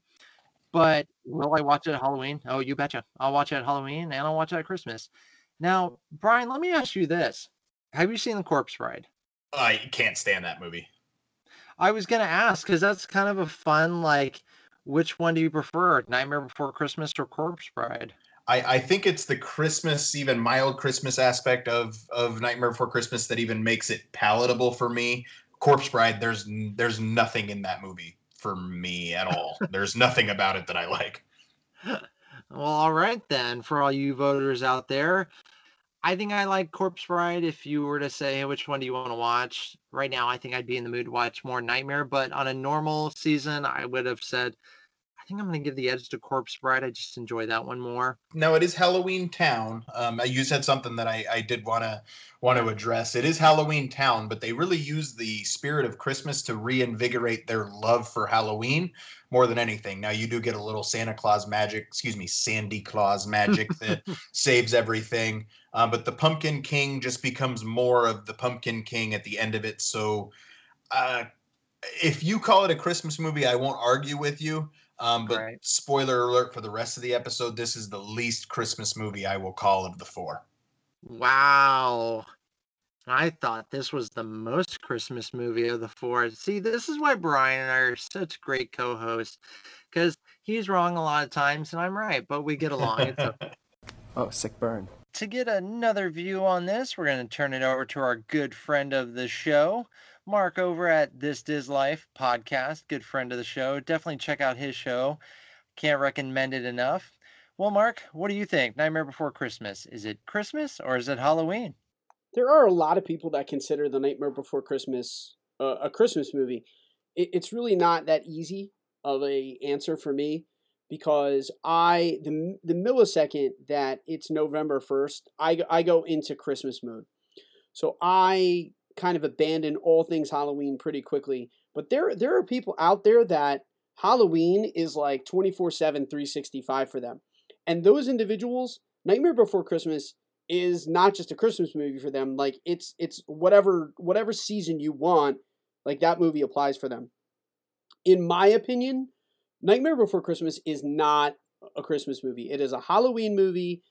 Speaker 9: But will I watch it at Halloween? Oh, you betcha. I'll watch it at Halloween and I'll watch it at Christmas. Now, Bryan, let me ask you this. Have you seen The Corpse Bride?
Speaker 10: I can't stand that movie.
Speaker 9: I was gonna ask because that's kind of a fun like. Which one do you prefer, Nightmare Before Christmas or Corpse Bride?
Speaker 10: I, I think it's the Christmas, even mild Christmas aspect of of Nightmare Before Christmas that even makes it palatable for me. Corpse Bride, there's there's nothing in that movie for me at all. there's nothing about it that I like.
Speaker 9: Well, all right then. For all you voters out there, I think I like Corpse Bride. If you were to say "Hey, which one do you want to watch, right now I think I'd be in the mood to watch more Nightmare. But on a normal season, I would have said, think I'm going to give the edge to Corpse Bride. I just enjoy that one more.
Speaker 10: Now it is Halloween Town. Um, you said something that I, I did want to want to address. It is Halloween Town, but they really use the spirit of Christmas to reinvigorate their love for Halloween more than anything. Now you do get a little Santa Claus magic, excuse me, Sandy Claus magic that saves everything. Um, but the Pumpkin King just becomes more of the Pumpkin King at the end of it. So uh, if you call it a Christmas movie, I won't argue with you. Um, but
Speaker 9: Right.
Speaker 10: spoiler alert for the rest of the episode: this is the least Christmas movie I will call of the four.
Speaker 9: Wow. I thought this was the most Christmas movie of the four. See, this is why Bryan and I are such great co hosts because he's wrong a lot of times and I'm right, but we get along. It's okay.
Speaker 13: Oh, sick burn.
Speaker 9: to get another view on this, we're going to turn it over to our good friend of the show, Mark over at Disney Life podcast. Good friend of the show. Definitely check out his show. Can't recommend it enough. Well, Mark, what do you think? Nightmare Before Christmas. Is it Christmas or is it Halloween?
Speaker 16: There are a lot of people that consider The Nightmare Before Christmas uh, a Christmas movie. It, it's really not that easy of a answer for me because I the the millisecond that it's November first, I I go into Christmas mode. So I kind of abandon all things Halloween pretty quickly. But there there are people out there that Halloween is like 24/7 365 for them. And those individuals, Nightmare Before Christmas is not just a Christmas movie for them. Like it's it's whatever whatever season you want, like that movie applies for them. In my opinion, Nightmare Before Christmas is not a Christmas movie. It is a Halloween movie.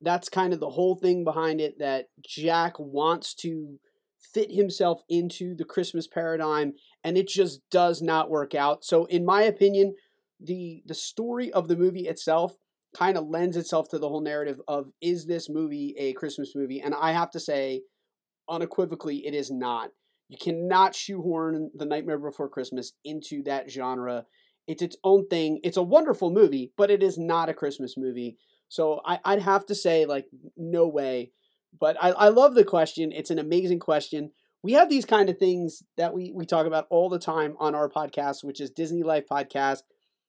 Speaker 16: That's kind of the whole thing behind it that Jack wants to fit himself into the Christmas paradigm and it just does not work out. So in my opinion, the the story of the movie itself kind of lends itself to the whole narrative of is this movie a Christmas movie? And I have to say unequivocally it is not. You cannot shoehorn The Nightmare Before Christmas into that genre. It's its own thing. It's a wonderful movie, but it is not a Christmas movie. So I, I'd have to say, like, no way. But I, I love the question. It's an amazing question. We have these kind of things that we, we talk about all the time on our podcast, which is Disney Life Podcast.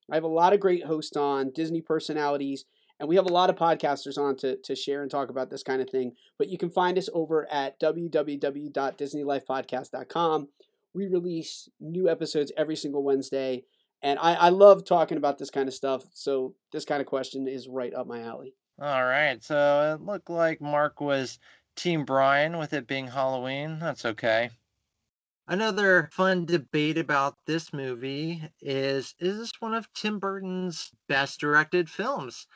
Speaker 16: I have a lot of great hosts on, Disney personalities, And we have a lot of podcasters on to, to share and talk about this kind of thing. But you can find us over at www.disneylifepodcast.com. We release new episodes every single Wednesday. And I, I love talking about this kind of stuff. So this kind of question is right up my alley.
Speaker 9: All right. So it looked like Mark was Team Bryan with it being Halloween. That's okay. Another fun debate about this movie is is this one of Tim Burton's best directed films?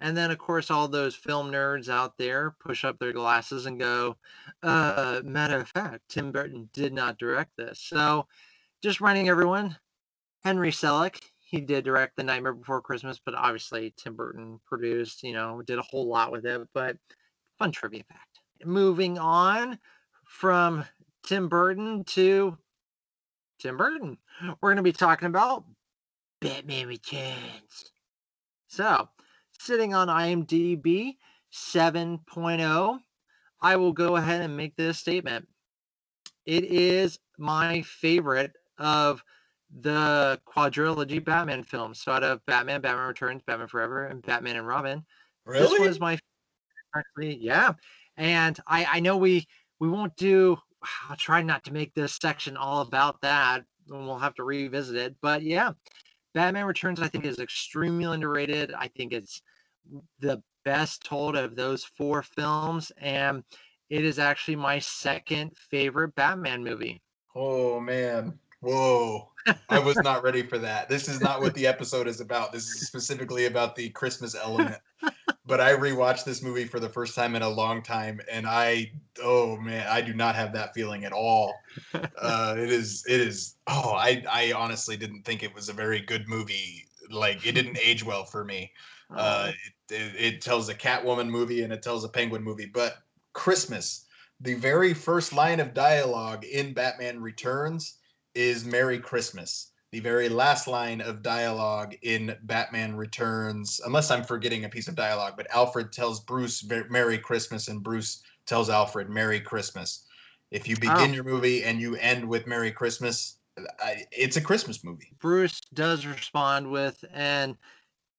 Speaker 9: And then, of course, all those film nerds out there push up their glasses and go, uh, matter of fact, Tim Burton did not direct this. So, just reminding everyone, Henry Selick, he did direct The Nightmare Before Christmas, but obviously Tim Burton produced, you know, did a whole lot with it. But fun trivia fact. Moving on from Tim Burton to Tim Burton, we're going to be talking about Batman Returns. So, sitting on IMDb 7.0, I will go ahead and make this statement. It is my favorite of the quadrilogy Batman films. So out of Batman, Batman Returns, Batman Forever, and Batman and Robin.
Speaker 10: Really?
Speaker 9: This was my actually, yeah. And I I know we we won't do I'll try not to make this section all about that. And we'll have to revisit it. But yeah, Batman Returns I think is extremely underrated. I think it's the best told of those four films and it is actually my second favorite Batman movie.
Speaker 10: Oh man. Whoa. I was not ready for that. This is not what the episode is about. This is specifically about the Christmas element. But I rewatched this movie for the first time in a long time and I oh man, I do not have that feeling at all. Uh it is it is oh, I I honestly didn't think it was a very good movie. Like it didn't age well for me. Uh it, it, it tells a Catwoman movie and it tells a Penguin movie, but Christmas, the very first line of dialogue in Batman Returns is Merry Christmas. The very last line of dialogue in Batman Returns, unless I'm forgetting a piece of dialogue, but Alfred tells Bruce Merry Christmas and Bruce tells Alfred Merry Christmas. If you begin
Speaker 9: Oh.
Speaker 10: your movie and you end with Merry Christmas, I, it's a Christmas movie.
Speaker 9: Bruce does respond with and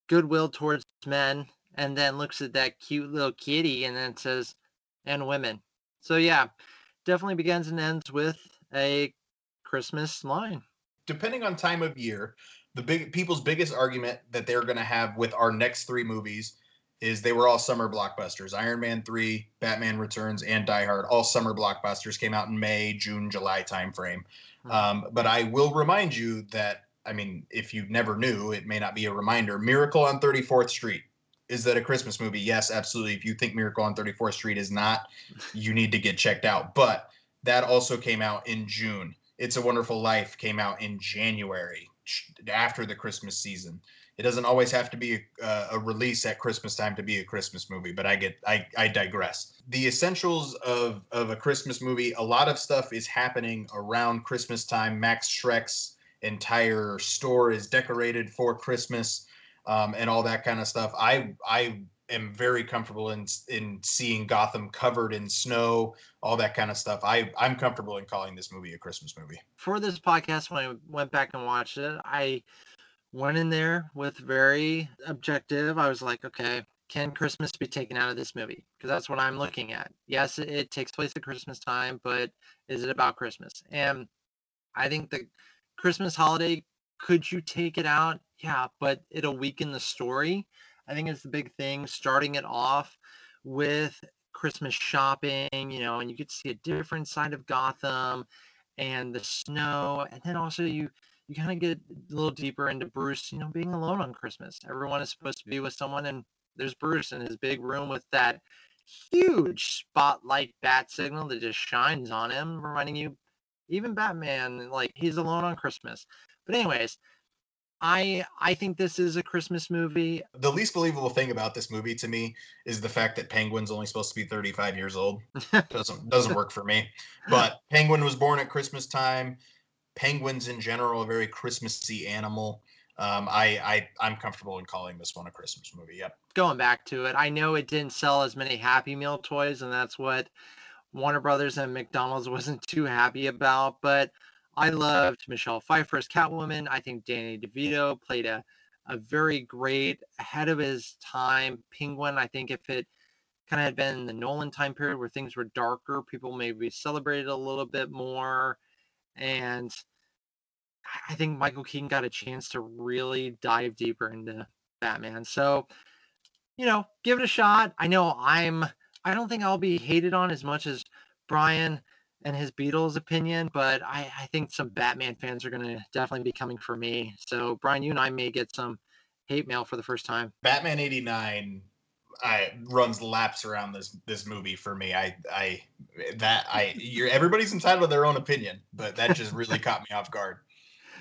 Speaker 9: goodwill towards men and then looks at that cute little kitty and then says and women. So yeah, definitely begins and ends with a Christmas line.
Speaker 10: depending on time of year, the big people's biggest argument that they're going to have with our next three movies is they were all summer blockbusters. Iron Man 3, Batman Returns, and Die Hard, all summer blockbusters came out in May, June, July timeframe. Um, but I will remind you that, I mean, if you never knew, it may not be a reminder. Miracle on 34th Street. Is that a Christmas movie? Yes, absolutely. If you think Miracle on 34th Street is not, you need to get checked out. But that also came out in June. It's a Wonderful Life came out in January after the Christmas season. It doesn't always have to be a, a release at Christmas time to be a Christmas movie, but I get I, I digress. The essentials of of a Christmas movie, a lot of stuff is happening around Christmas time. Max Shreck's entire store is decorated for Christmas, um, and all that kind of stuff. I I am very comfortable in in seeing Gotham covered in snow, all that kind of stuff. I I'm comfortable in calling this movie a Christmas movie.
Speaker 9: For this podcast, when I went back and watched it, I went in there with very objective. I was like, okay, can Christmas be taken out of this movie? Because that's what I'm looking at. Yes, it, it takes place at Christmas time, but is it about Christmas? And I think the Christmas holiday, could you take it out? Yeah, but it'll weaken the story. I think it's the big thing, starting it off with Christmas shopping, you know, and you get to see a different side of Gotham and the snow. And then also you you kind of get a little deeper into Bruce, you know, being alone on Christmas. Everyone is supposed to be with someone, and there's Bruce in his big room with that huge spotlight bat signal that just shines on him, reminding you, even Batman, like he's alone on Christmas. But anyways, I I think this is a Christmas movie.
Speaker 10: The least believable thing about this movie to me is the fact that Penguin's only supposed to be 35 years old. doesn't doesn't work for me. But Penguin was born at Christmas time. Penguins in general a very Christmassy animal. Um, I, I I'm comfortable in calling this one a Christmas movie. Yep.
Speaker 9: going back to it, I know it didn't sell as many Happy Meal toys, and that's what Warner Brothers and McDonald's wasn't too happy about. But I loved Michelle Pfeiffer as Catwoman. I think Danny DeVito played a, a very great, ahead of his time Penguin. I think if it kind of had been the Nolan time period where things were darker, people maybe celebrated a little bit more. And I- think Michael Keaton got a chance to really dive deeper into Batman. So, you know, give it a shot. I know I'm I don't think I'll be hated on as much as Bryan and his Beatles opinion, but I, I think some Batman fans are gonna definitely be coming for me. So Bryan, you and I may get some hate mail for the first time.
Speaker 10: Batman '89 I runs laps around this this movie for me. I I that I you're everybody's entitled to their own opinion, but that just really caught me off guard.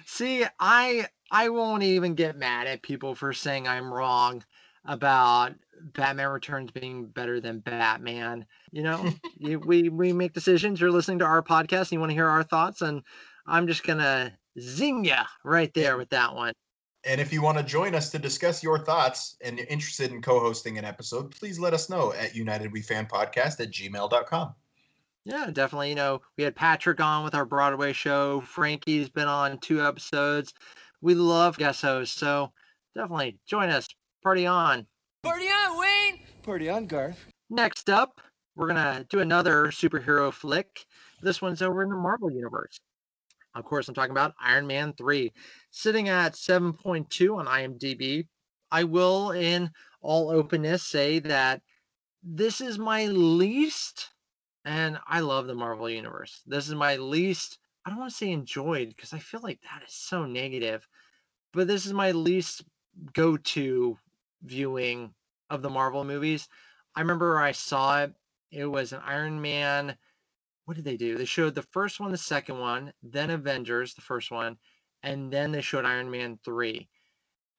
Speaker 9: See, I I won't even get mad at people for saying I'm wrong about Batman Returns being better than Batman. You know, we we make decisions. You're listening to our podcast, and you want to hear our thoughts, and I'm just gonna zing ya right there with that one.
Speaker 10: And if you want to join us to discuss your thoughts and you're interested in co-hosting an episode, please let us know at United We Fan Podcast at gmail.com.
Speaker 9: Yeah, definitely. You know, we had Patrick on with our Broadway show. Frankie's been on two episodes. We love guest hosts, so definitely join us. Party on.
Speaker 12: Party on, Wayne! Party on, Garth.
Speaker 9: Next up, we're gonna do another superhero flick. This one's over in the Marvel universe. Of course, I'm talking about Iron Man 3, sitting at 7.2 on IMDb. I will, in all openness, say that this is my least, and I love the Marvel universe. This is my least, I don't want to say enjoyed because I feel like that is so negative, but this is my least go to viewing of the Marvel movies. I remember I saw it. It was an Iron Man. What did they do? They showed the first one, the second one, then Avengers, the first one, and then they showed Iron Man 3.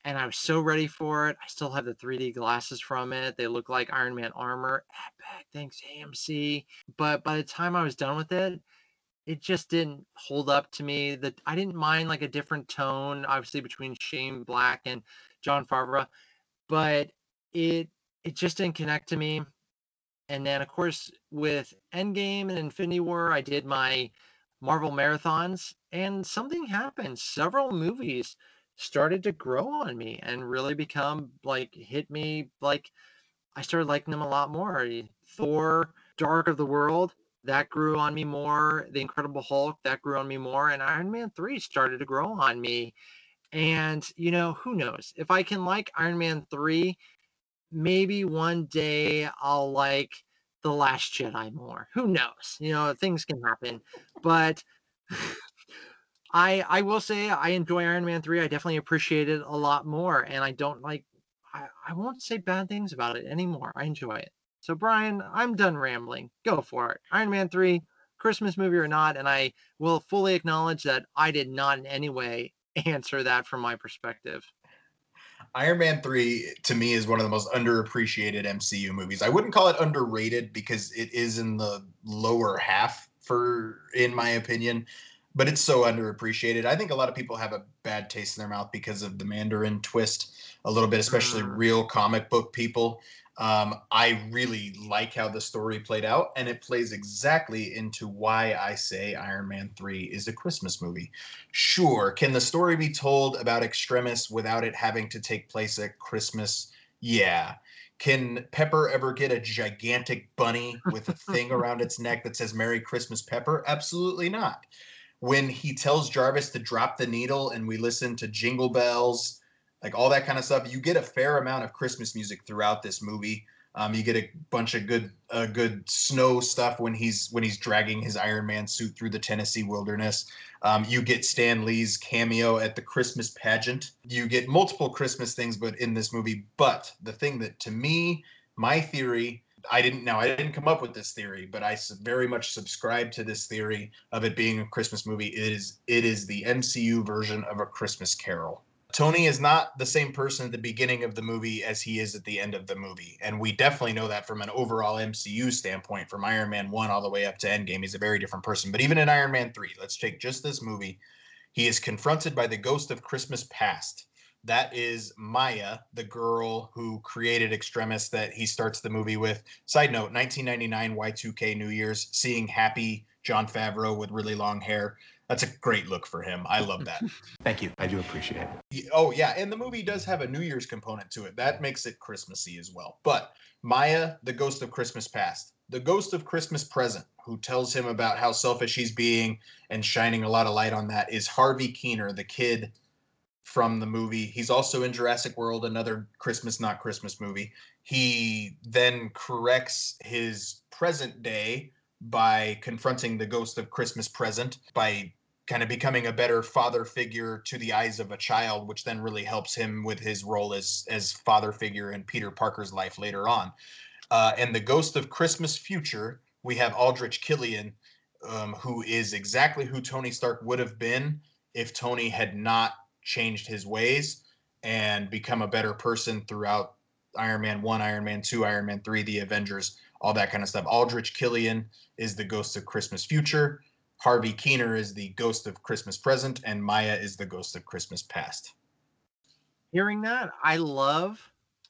Speaker 9: And I was so ready for it. I still have the 3D glasses from it. They look like Iron Man armor. Epic. Thanks, AMC. But by the time I was done with it, it just didn't hold up to me. That I didn't mind like a different tone, obviously between Shane Black and Jon Favreau, but it it just didn't connect to me. And then of course with Endgame and Infinity War, I did my Marvel marathons, and something happened. Several movies started to grow on me and really become like hit me like I started liking them a lot more. Thor, Dark of the World, that grew on me more. The Incredible Hulk, that grew on me more. And Iron Man 3 started to grow on me. And, you know, who knows? If I can like Iron Man 3, maybe one day I'll like The Last Jedi more. Who knows? You know, things can happen. But I I will say I enjoy Iron Man 3. I definitely appreciate it a lot more. And I don't like I, I won't say bad things about it anymore. I enjoy it. So Bryan, I'm done rambling. Go for it. Iron Man 3, Christmas movie or not, and I will fully acknowledge that I did not in any way answer that from my perspective.
Speaker 10: Iron Man 3 to me is one of the most underappreciated MCU movies. I wouldn't call it underrated because it is in the lower half for in my opinion, but it's so underappreciated. I think a lot of people have a bad taste in their mouth because of the Mandarin twist a little bit, especially mm. real comic book people. Um, I really like how the story played out, and it plays exactly into why I say Iron Man 3 is a Christmas movie. Sure, can the story be told about Extremis without it having to take place at Christmas? Yeah. Can Pepper ever get a gigantic bunny with a thing around its neck that says Merry Christmas, Pepper? Absolutely not. When he tells Jarvis to drop the needle and we listen to jingle bells, like all that kind of stuff. You get a fair amount of Christmas music throughout this movie. Um, you get a bunch of good, uh, good snow stuff when he's when he's dragging his Iron Man suit through the Tennessee wilderness. Um, you get Stan Lee's cameo at the Christmas pageant. You get multiple Christmas things, but in this movie. But the thing that, to me, my theory, I didn't. Now I didn't come up with this theory, but I very much subscribe to this theory of it being a Christmas movie. It is. It is the MCU version of a Christmas Carol. Tony is not the same person at the beginning of the movie as he is at the end of the movie. And we definitely know that from an overall MCU standpoint, from Iron Man 1 all the way up to Endgame. He's a very different person. But even in Iron Man 3, let's take just this movie. He is confronted by the ghost of Christmas past. That is Maya, the girl who created Extremis that he starts the movie with. Side note 1999 Y2K New Year's, seeing happy Jon Favreau with really long hair. That's a great look for him. I love that.
Speaker 17: Thank you. I do appreciate it.
Speaker 10: Oh yeah, and the movie does have a New Year's component to it. That makes it Christmassy as well. But Maya, the ghost of Christmas past, the ghost of Christmas present, who tells him about how selfish he's being and shining a lot of light on that, is Harley Keener, the kid from the movie. He's also in Jurassic World, another Christmas not Christmas movie. He then corrects his present day by confronting the ghost of Christmas present by kind of becoming a better father figure to the eyes of a child, which then really helps him with his role as as father figure in Peter Parker's life later on. Uh, and the ghost of Christmas future, we have Aldrich Killian, um, who is exactly who Tony Stark would have been if Tony had not changed his ways and become a better person throughout Iron Man 1, Iron Man 2, Iron Man 3, the Avengers, all that kind of stuff. Aldrich Killian is the ghost of Christmas future. Harley Keener is the ghost of Christmas present, and Maya is the ghost of Christmas past.
Speaker 9: Hearing that, I love,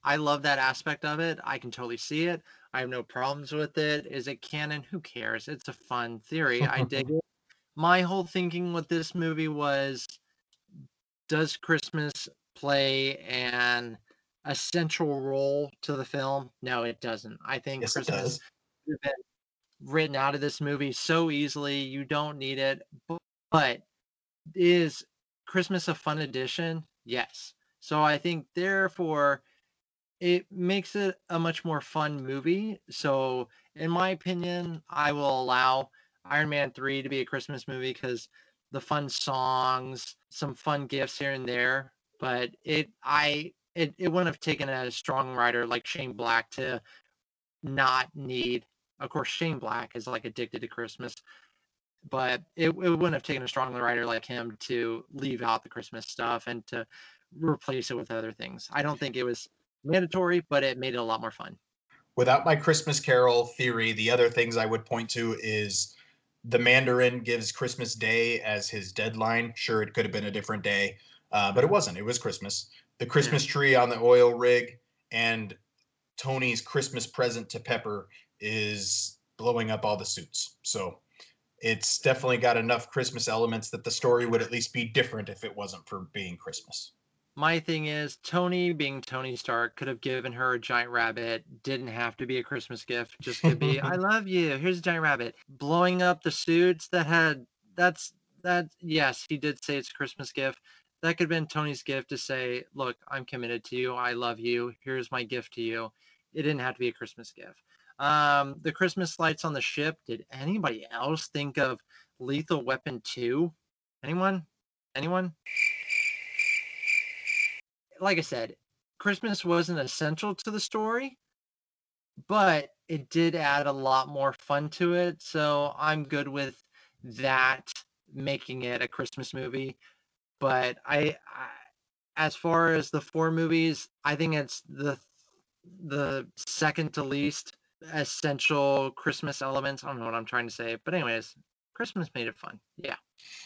Speaker 9: I love that aspect of it. I can totally see it. I have no problems with it. Is it canon? Who cares? It's a fun theory. I dig it. My whole thinking with this movie was, does Christmas play an essential role to the film? No, it doesn't. I think
Speaker 10: Yes,
Speaker 9: Christmas
Speaker 10: does.
Speaker 9: Written out of this movie so easily. You don't need it. Bu- But is Christmas a fun addition? Yes. So I think therefore it makes it a much more fun movie. So in my opinion, I will allow Iron Man 3 to be a Christmas movie because the fun songs, some fun gifts here and there. But it I it, it wouldn't have taken a strong writer like Shane Black to not need of course Shane Black is like addicted to Christmas, but it, it wouldn't have taken a strong writer like him to leave out the Christmas stuff and to replace it with other things. I don't think it was mandatory, but it made it a lot more fun.
Speaker 10: Without my Christmas Carol theory, the other things I would point to is the Mandarin gives Christmas Day as his deadline. Sure, it could have been a different day, uh, but it wasn't. It was Christmas. The Christmas tree on the oil rig and Tony's Christmas present to Pepper is blowing up all the suits. So it's definitely got enough Christmas elements that the story would at least be different if it wasn't for being Christmas.
Speaker 9: My thing is, Tony, being Tony Stark, could have given her a giant rabbit. Didn't have to be a Christmas gift. Just could be, I love you. Here's a giant rabbit. Blowing up the suits that had that's that. Yes, he did say it's a Christmas gift. That could have been Tony's gift to say, look, I'm committed to you. I love you. Here's my gift to you. It didn't have to be a Christmas gift. Um, the Christmas lights on the ship. Did anybody else think of Lethal Weapon 2? Anyone? Anyone? like I said, Christmas wasn't essential to the story, but it did add a lot more fun to it. So I'm good with that making it a Christmas movie. But I, I as far as the four movies, I think it's the the second to least essential Christmas elements. I don't know what I'm trying to say, but anyways, Christmas made it fun. Yeah.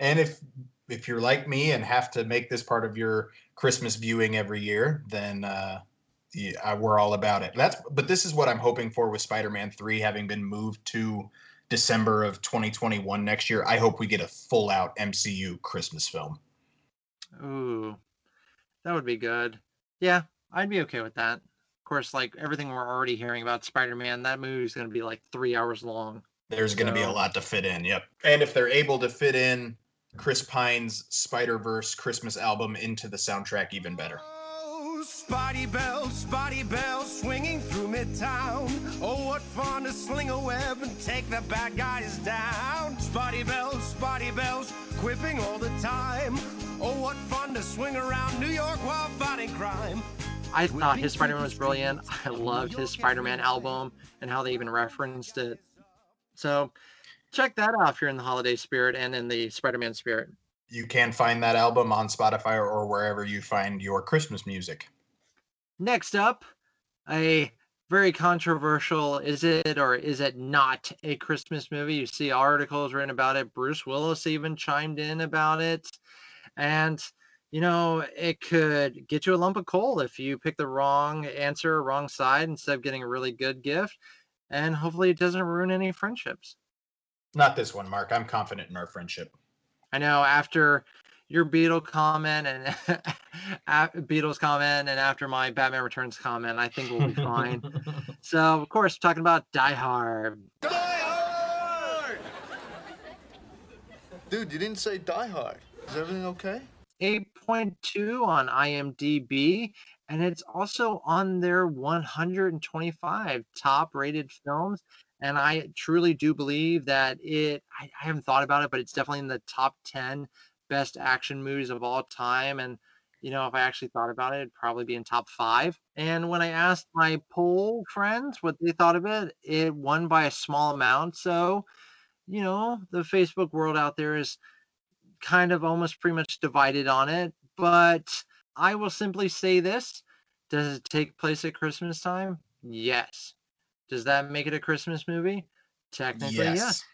Speaker 10: and if if you're like me and have to make this part of your Christmas viewing every year, then uh, yeah, I- we're all about it. That's but this is what I'm hoping for with Spider-Man 3 having been moved to December of 2021 next year. I hope we get a full out MCU Christmas film.
Speaker 9: Ooh, that would be good. Yeah, I'd be okay with that. Of course, like everything we're already hearing about Spider-Man, that movie's going to be like three hours long.
Speaker 10: There's going to be a lot to fit in. Yep. And if they're able to fit in Chris Pine's Spider-Verse Christmas album into the soundtrack even better.
Speaker 6: Oh, spotty bells, spotty bells, swinging through midtown. Oh, what fun to sling a web and take the bad guys down. Spotty bells, spotty bells, quipping all the time. Oh, what fun to swing around New York while fighting crime.
Speaker 9: I thought his Spider-Man was brilliant. I loved his Spider-Man album and how they even referenced it. So check that out if you're in the holiday spirit and in the Spider-Man spirit.
Speaker 10: You can find that album on Spotify or wherever you find your Christmas music.
Speaker 9: Next up, a very controversial is it or is it not a Christmas movie? You see articles written about it. Bruce Willis even chimed in about it. And, you know, it could get you a lump of coal if you pick the wrong answer, wrong side instead of getting a really good gift. And hopefully it doesn't ruin any friendships.
Speaker 10: Not this one, Mark. I'm confident in our friendship.
Speaker 9: I know after your Beetle comment and Beatles comment, and after my Batman Returns comment, I think we'll be fine. so, of course, talking about Die Hard. Die Hard.
Speaker 18: Dude, you didn't say Die Hard. Is everything okay?
Speaker 9: 8.2 on IMDb, and it's also on their 125 top rated films. And I truly do believe that it, I, I haven't thought about it, but it's definitely in the top 10 best action movies of all time. And, you know, if I actually thought about it, it'd probably be in top five. And when I asked my poll friends what they thought of it, it won by a small amount. So, you know, the Facebook world out there is kind of almost pretty much divided on it. But I will simply say this Does it take place at Christmas time? Yes. Does that make it a Christmas movie? Technically, yes.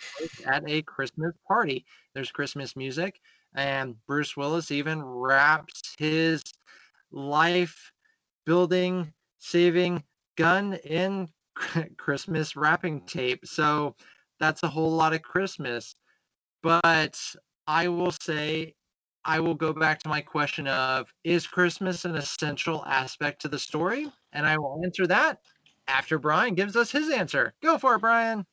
Speaker 9: yes. At a Christmas party, there's Christmas music, and Bruce Willis even wraps his life building, saving gun in Christmas wrapping tape. So that's a whole lot of Christmas. But I will say, I will go back to my question of is Christmas an essential aspect to the story? And I will answer that after Bryan gives us his answer. Go for it, Bryan.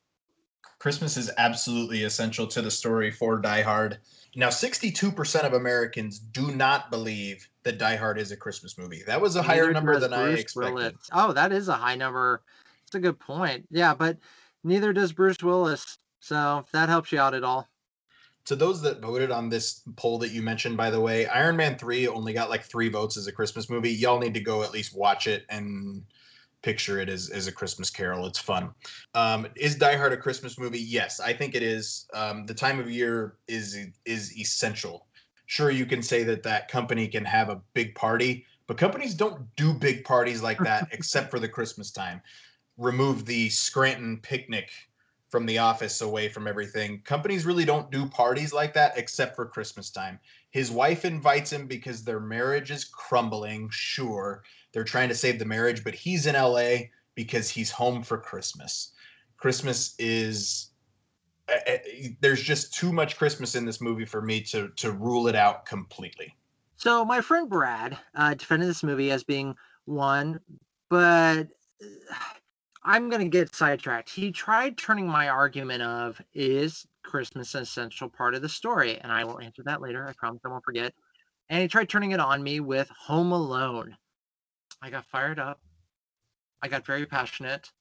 Speaker 10: Christmas is absolutely essential to the story for Die Hard. Now, 62% of Americans do not believe that Die Hard is a Christmas movie. That was a higher
Speaker 9: Neither
Speaker 10: number than I expected.
Speaker 9: Willis. Oh, that is a high number. It's a good point. Yeah, but neither does Bruce Willis. So if that helps you out at all.
Speaker 10: To those that voted on this poll that you mentioned, by the way, Iron Man 3 only got like three votes as a Christmas movie. Y'all need to go at least watch it and picture it as, as a Christmas carol. It's fun. Um, is Die Hard a Christmas movie? Yes, I think it is. Um, the time of year is is essential. Sure, you can say that that company can have a big party, but companies don't do big parties like that except for the Christmas time. Remove the Scranton picnic from the office away from everything. Companies really don't do parties like that except for Christmas time. His wife invites him because their marriage is crumbling, sure. They're trying to save the marriage, but he's in LA because he's home for Christmas. Christmas is eh, eh, there's just too much Christmas in this movie for me to to rule it out completely.
Speaker 9: So my friend Brad uh, defended this movie as being one, but I'm gonna get sidetracked. He tried turning my argument of is Christmas an essential part of the story, and I will answer that later. I promise I won't forget. And he tried turning it on me with Home Alone. I got fired up. I got very passionate.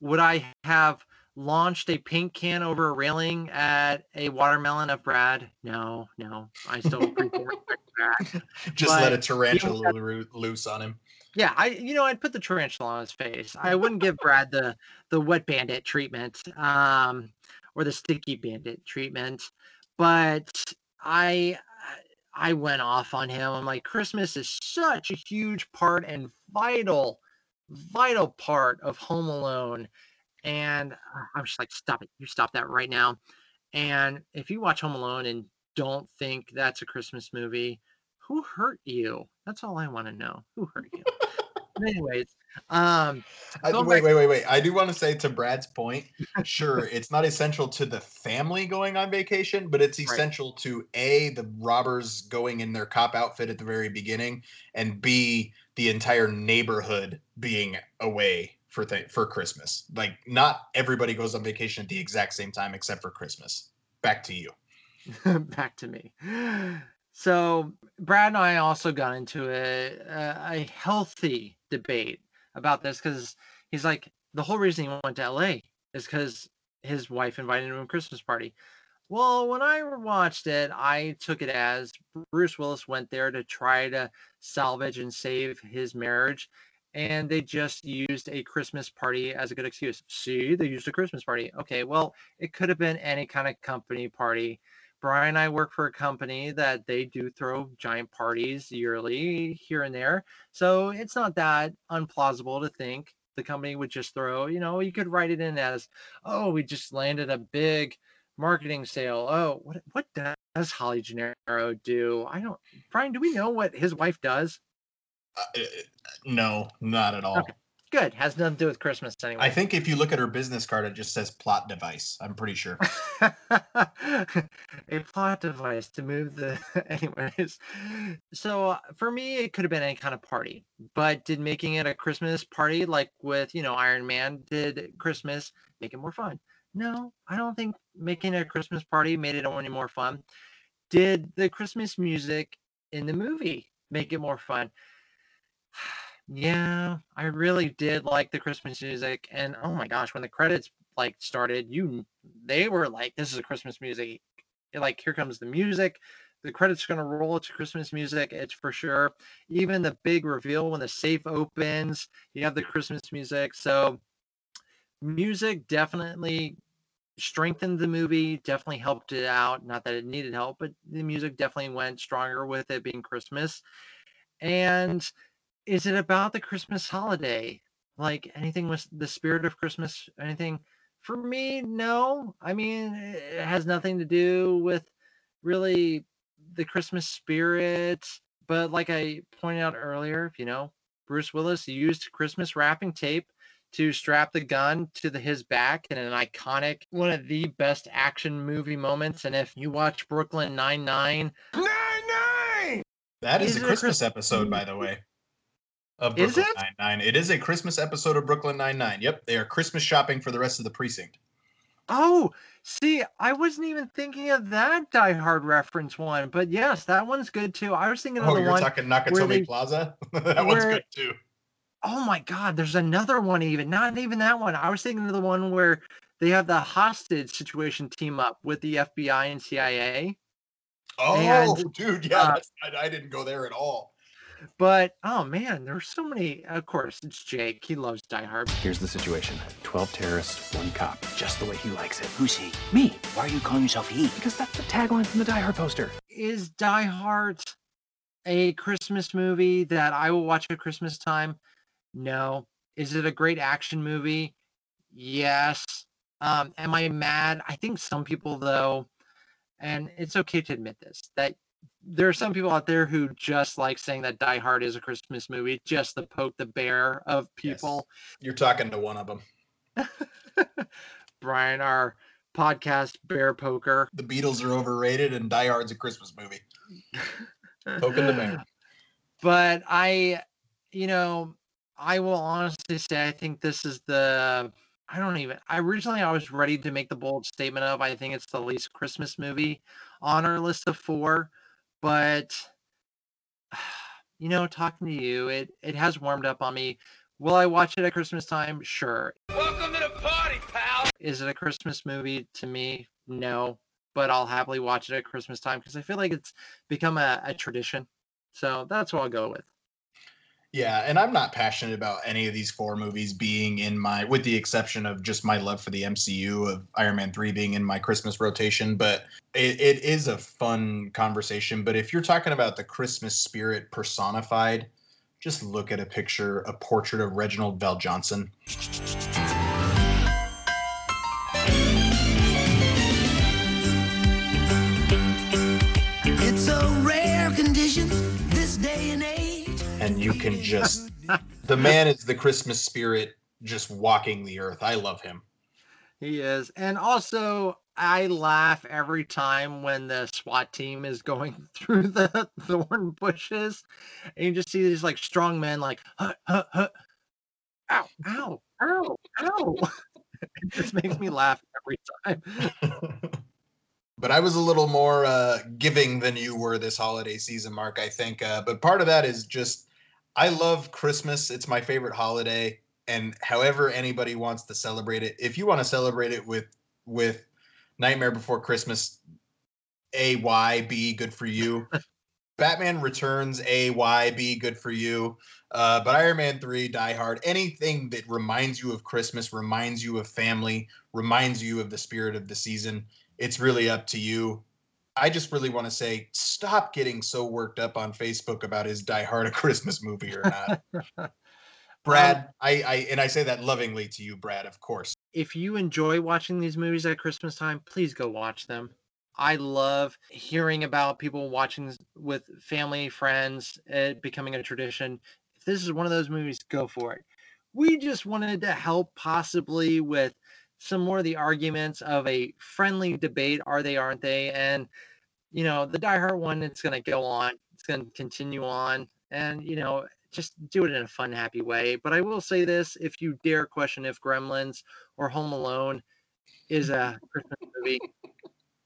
Speaker 9: Would I have launched a paint can over a railing at a watermelon of Brad? No, no. I still that.
Speaker 10: Just
Speaker 9: But
Speaker 10: let a tarantula loo- loose on him.
Speaker 9: Yeah, I you know I'd put the tarantula on his face. I wouldn't give Brad the the wet bandit treatment, um, or the sticky bandit treatment, but I I went off on him. I'm like, Christmas is such a huge part and vital, vital part of Home Alone, and I'm just like, stop it! You stop that right now. And if you watch Home Alone and don't think that's a Christmas movie, who hurt you? That's all I want to know. Who hurt you? Anyways, um,
Speaker 10: I, wait,
Speaker 9: back-
Speaker 10: wait, wait, wait. I do want to say to Brad's point, sure, it's not essential to the family going on vacation, but it's essential to A, the robbers going in their cop outfit at the very beginning, and B, the entire neighborhood being away for th- for Christmas. Like not everybody goes on vacation at the exact same time except for Christmas. Back to you.
Speaker 9: back to me. So Brad and I also got into a a, healthy debate about this because he's like the whole reason he went to LA is because his wife invited him to a Christmas party. Well, when I watched it, I took it as Bruce Willis went there to try to salvage and save his marriage, and they just used a Christmas party as a good excuse. See, they used a Christmas party. Okay, well, it could have been any kind of company party. Bryan and I work for a company that they do throw giant parties yearly here and there. So it's not that unplausible to think the company would just throw, you know, you could write it in as, oh, we just landed a big marketing sale. Oh, what what does Holly Gennaro do? I don't Bryan, do we know what his wife does?
Speaker 10: Uh, no, not at all.
Speaker 9: Okay. Good. Has nothing to do with Christmas anyway.
Speaker 10: I think if you look at her business card, it just says plot device. I'm pretty sure.
Speaker 9: a plot device to move the anyways so uh, for me it could have been any kind of party but did making it a christmas party like with you know iron man did christmas make it more fun no i don't think making it a christmas party made it any more fun did the christmas music in the movie make it more fun yeah i really did like the christmas music and oh my gosh when the credits like started you they were like this is a christmas music eh, like here comes the music. The credits are going to roll to christmas music it's for sure. Even the big reveal when the safe opens you have the christmas music so music definitely strengthened the movie definitely helped it out not that it needed help but the music definitely went stronger with it being christmas. And is it about the christmas holiday like anything with the spirit of christmas anything for me, no. I mean, it has nothing to do with really the Christmas spirit. But like I pointed out earlier, you know, Bruce Willis used Christmas wrapping tape to strap the gun to the, his back in an iconic, one of the best action movie moments. And if you watch Brooklyn Nine Nine,
Speaker 10: Nine Nine, that is,
Speaker 9: Is
Speaker 10: a
Speaker 9: it a
Speaker 10: Christmas episode, by the way. Of
Speaker 9: Is
Speaker 10: Brooklyn
Speaker 9: it?
Speaker 10: Nine Nine. It is a Christmas episode of Brooklyn Nine Nine. Yep, they are Christmas shopping for the rest of the precinct.
Speaker 9: Oh, see, I wasn't even thinking of that Die Hard reference one, but yes, that one's good too. I was thinking of
Speaker 10: Oh,
Speaker 9: the
Speaker 10: you're
Speaker 9: one
Speaker 10: talking Nakatomi
Speaker 9: they-
Speaker 10: Plaza. that one's good too.
Speaker 9: Oh my God, there's another one even. Not even that one. I was thinking of the one where they have the hostage situation team up with the FBI and CIA.
Speaker 10: Oh,
Speaker 9: And,
Speaker 10: dude, yeah,
Speaker 9: uh,
Speaker 10: that's, I, I didn't go there at all.
Speaker 9: But oh man, there's so many. Of course, it's Jake. He loves Die Hard.
Speaker 17: Here's the situation 12 terrorists, one cop, just the way he likes it. Who's he? Me. Why are you calling yourself he? Because that's the tagline from the Die Hard poster.
Speaker 9: Is Die Hard a Christmas movie that I will watch at Christmas time? No. Is it a great action movie? Yes. Um, am I mad? I think some people though, and it's okay to admit this, that there are some people out there who just like saying that Die Hard is a Christmas movie, just to poke the bear of people.
Speaker 10: You're talking to one of them.
Speaker 9: Bryan, our podcast bear poker.
Speaker 10: The Beatles are overrated, and Die Hard's a Christmas movie. Poking the bear.
Speaker 9: but I, you know, I will honestly say I think this is the. I don't even. I originally I was ready to make the bold statement of I think it's the least Christmas movie on our list of four, but you know, talking to you, it it has warmed up on me. Will I watch it at Christmas time? Sure.
Speaker 12: Welcome to the party, pal.
Speaker 9: Is it a Christmas movie to me? No, but I'll happily watch it at Christmas time because I feel like it's become a, a tradition. So that's what I'll go with.
Speaker 10: Yeah, and I'm not passionate about any of these four movies being in my, with the exception of just my love for the MCU of Iron Man 3 being in my Christmas rotation. But it, it is a fun conversation. But if you're talking about the Christmas spirit personified, just look at a picture, a portrait of Reginald
Speaker 6: VelJohnson. And
Speaker 10: you can just, the man is the Christmas spirit just walking the earth. I love him.
Speaker 9: He is. And also, I laugh every time when the SWAT team is going through the thorn bushes and you just see these like strong men like, huh, huh, huh. ow, ow, ow, ow. it just makes me laugh every time.
Speaker 10: but I was a little more uh, giving than you were this holiday season, Mark. I think, uh, but part of that is just I love Christmas. It's my favorite holiday, and however anybody wants to celebrate it, if you want to celebrate it with with Nightmare Before Christmas, A Y B, good for you. Batman Returns, A Y B, good for you. Uh, but Iron Man 3, Die Hard, anything that reminds you of Christmas, reminds you of family, reminds you of the spirit of the season, it's really up to you. I just really want to say stop getting so worked up on Facebook about is Die Hard a Christmas movie or not. Brad, um, I, I and I say that lovingly to you, Brad, of course.
Speaker 9: if you enjoy watching these movies at Christmas time, please go watch them. I love hearing about people watching with family, friends, it becoming a tradition. If this is one of those movies, go for it. we just wanted to help possibly with some more of the arguments of a friendly debate are they aren't they? And you know the die hard one it's going to go on it's going to continue on and you know just do it in a fun happy way. But i will say this if you dare question if gremlins or home alone is a christmas movie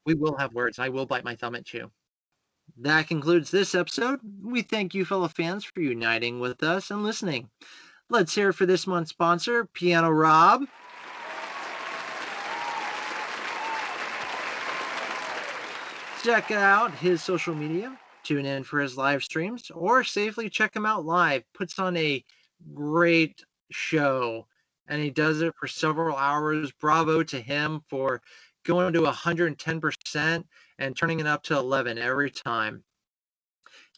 Speaker 9: we will have words. I will bite my thumb at you. That concludes this episode. We thank you fellow fans for uniting with us and listening. Let's hear for this month's sponsor piano rob check out his social media, tune in for his live streams, or safely check him out live. Puts on a great show and he does it for several hours. Bravo to him for going to 110% and turning it up to 11 every time.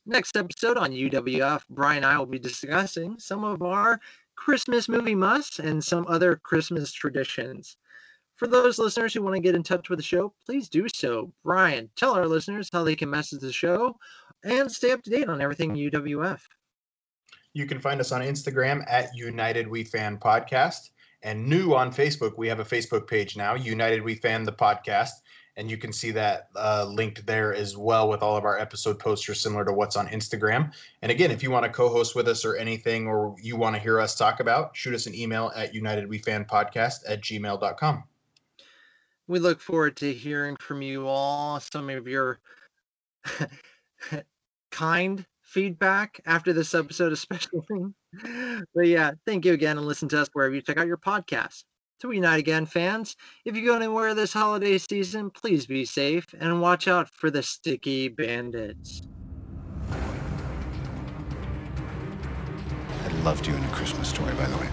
Speaker 9: Next episode on UWF, Bryan and I will be discussing some of our Christmas movie musts and some other Christmas traditions. For those listeners who want to get in touch with the show, please do so. Bryan, tell our listeners how they can message the show and stay up to date on everything UWF.
Speaker 10: You can find us on Instagram at United We Fan Podcast. And new on Facebook, we have a Facebook page now, United We Fan the Podcast. And you can see that uh, linked there as well with all of our episode posters, similar to what's on Instagram. And again, if you want to co host with us or anything, or you want to hear us talk about, shoot us an email at UnitedWeFanPodcast at gmail.com
Speaker 9: we look forward to hearing from you all some of your kind feedback after this episode especially. But yeah thank you again and listen to us wherever you check out your podcast. To unite again fans if you go anywhere this holiday season please be safe and watch out for the sticky bandits.
Speaker 1: I loved you in a Christmas story, by the way.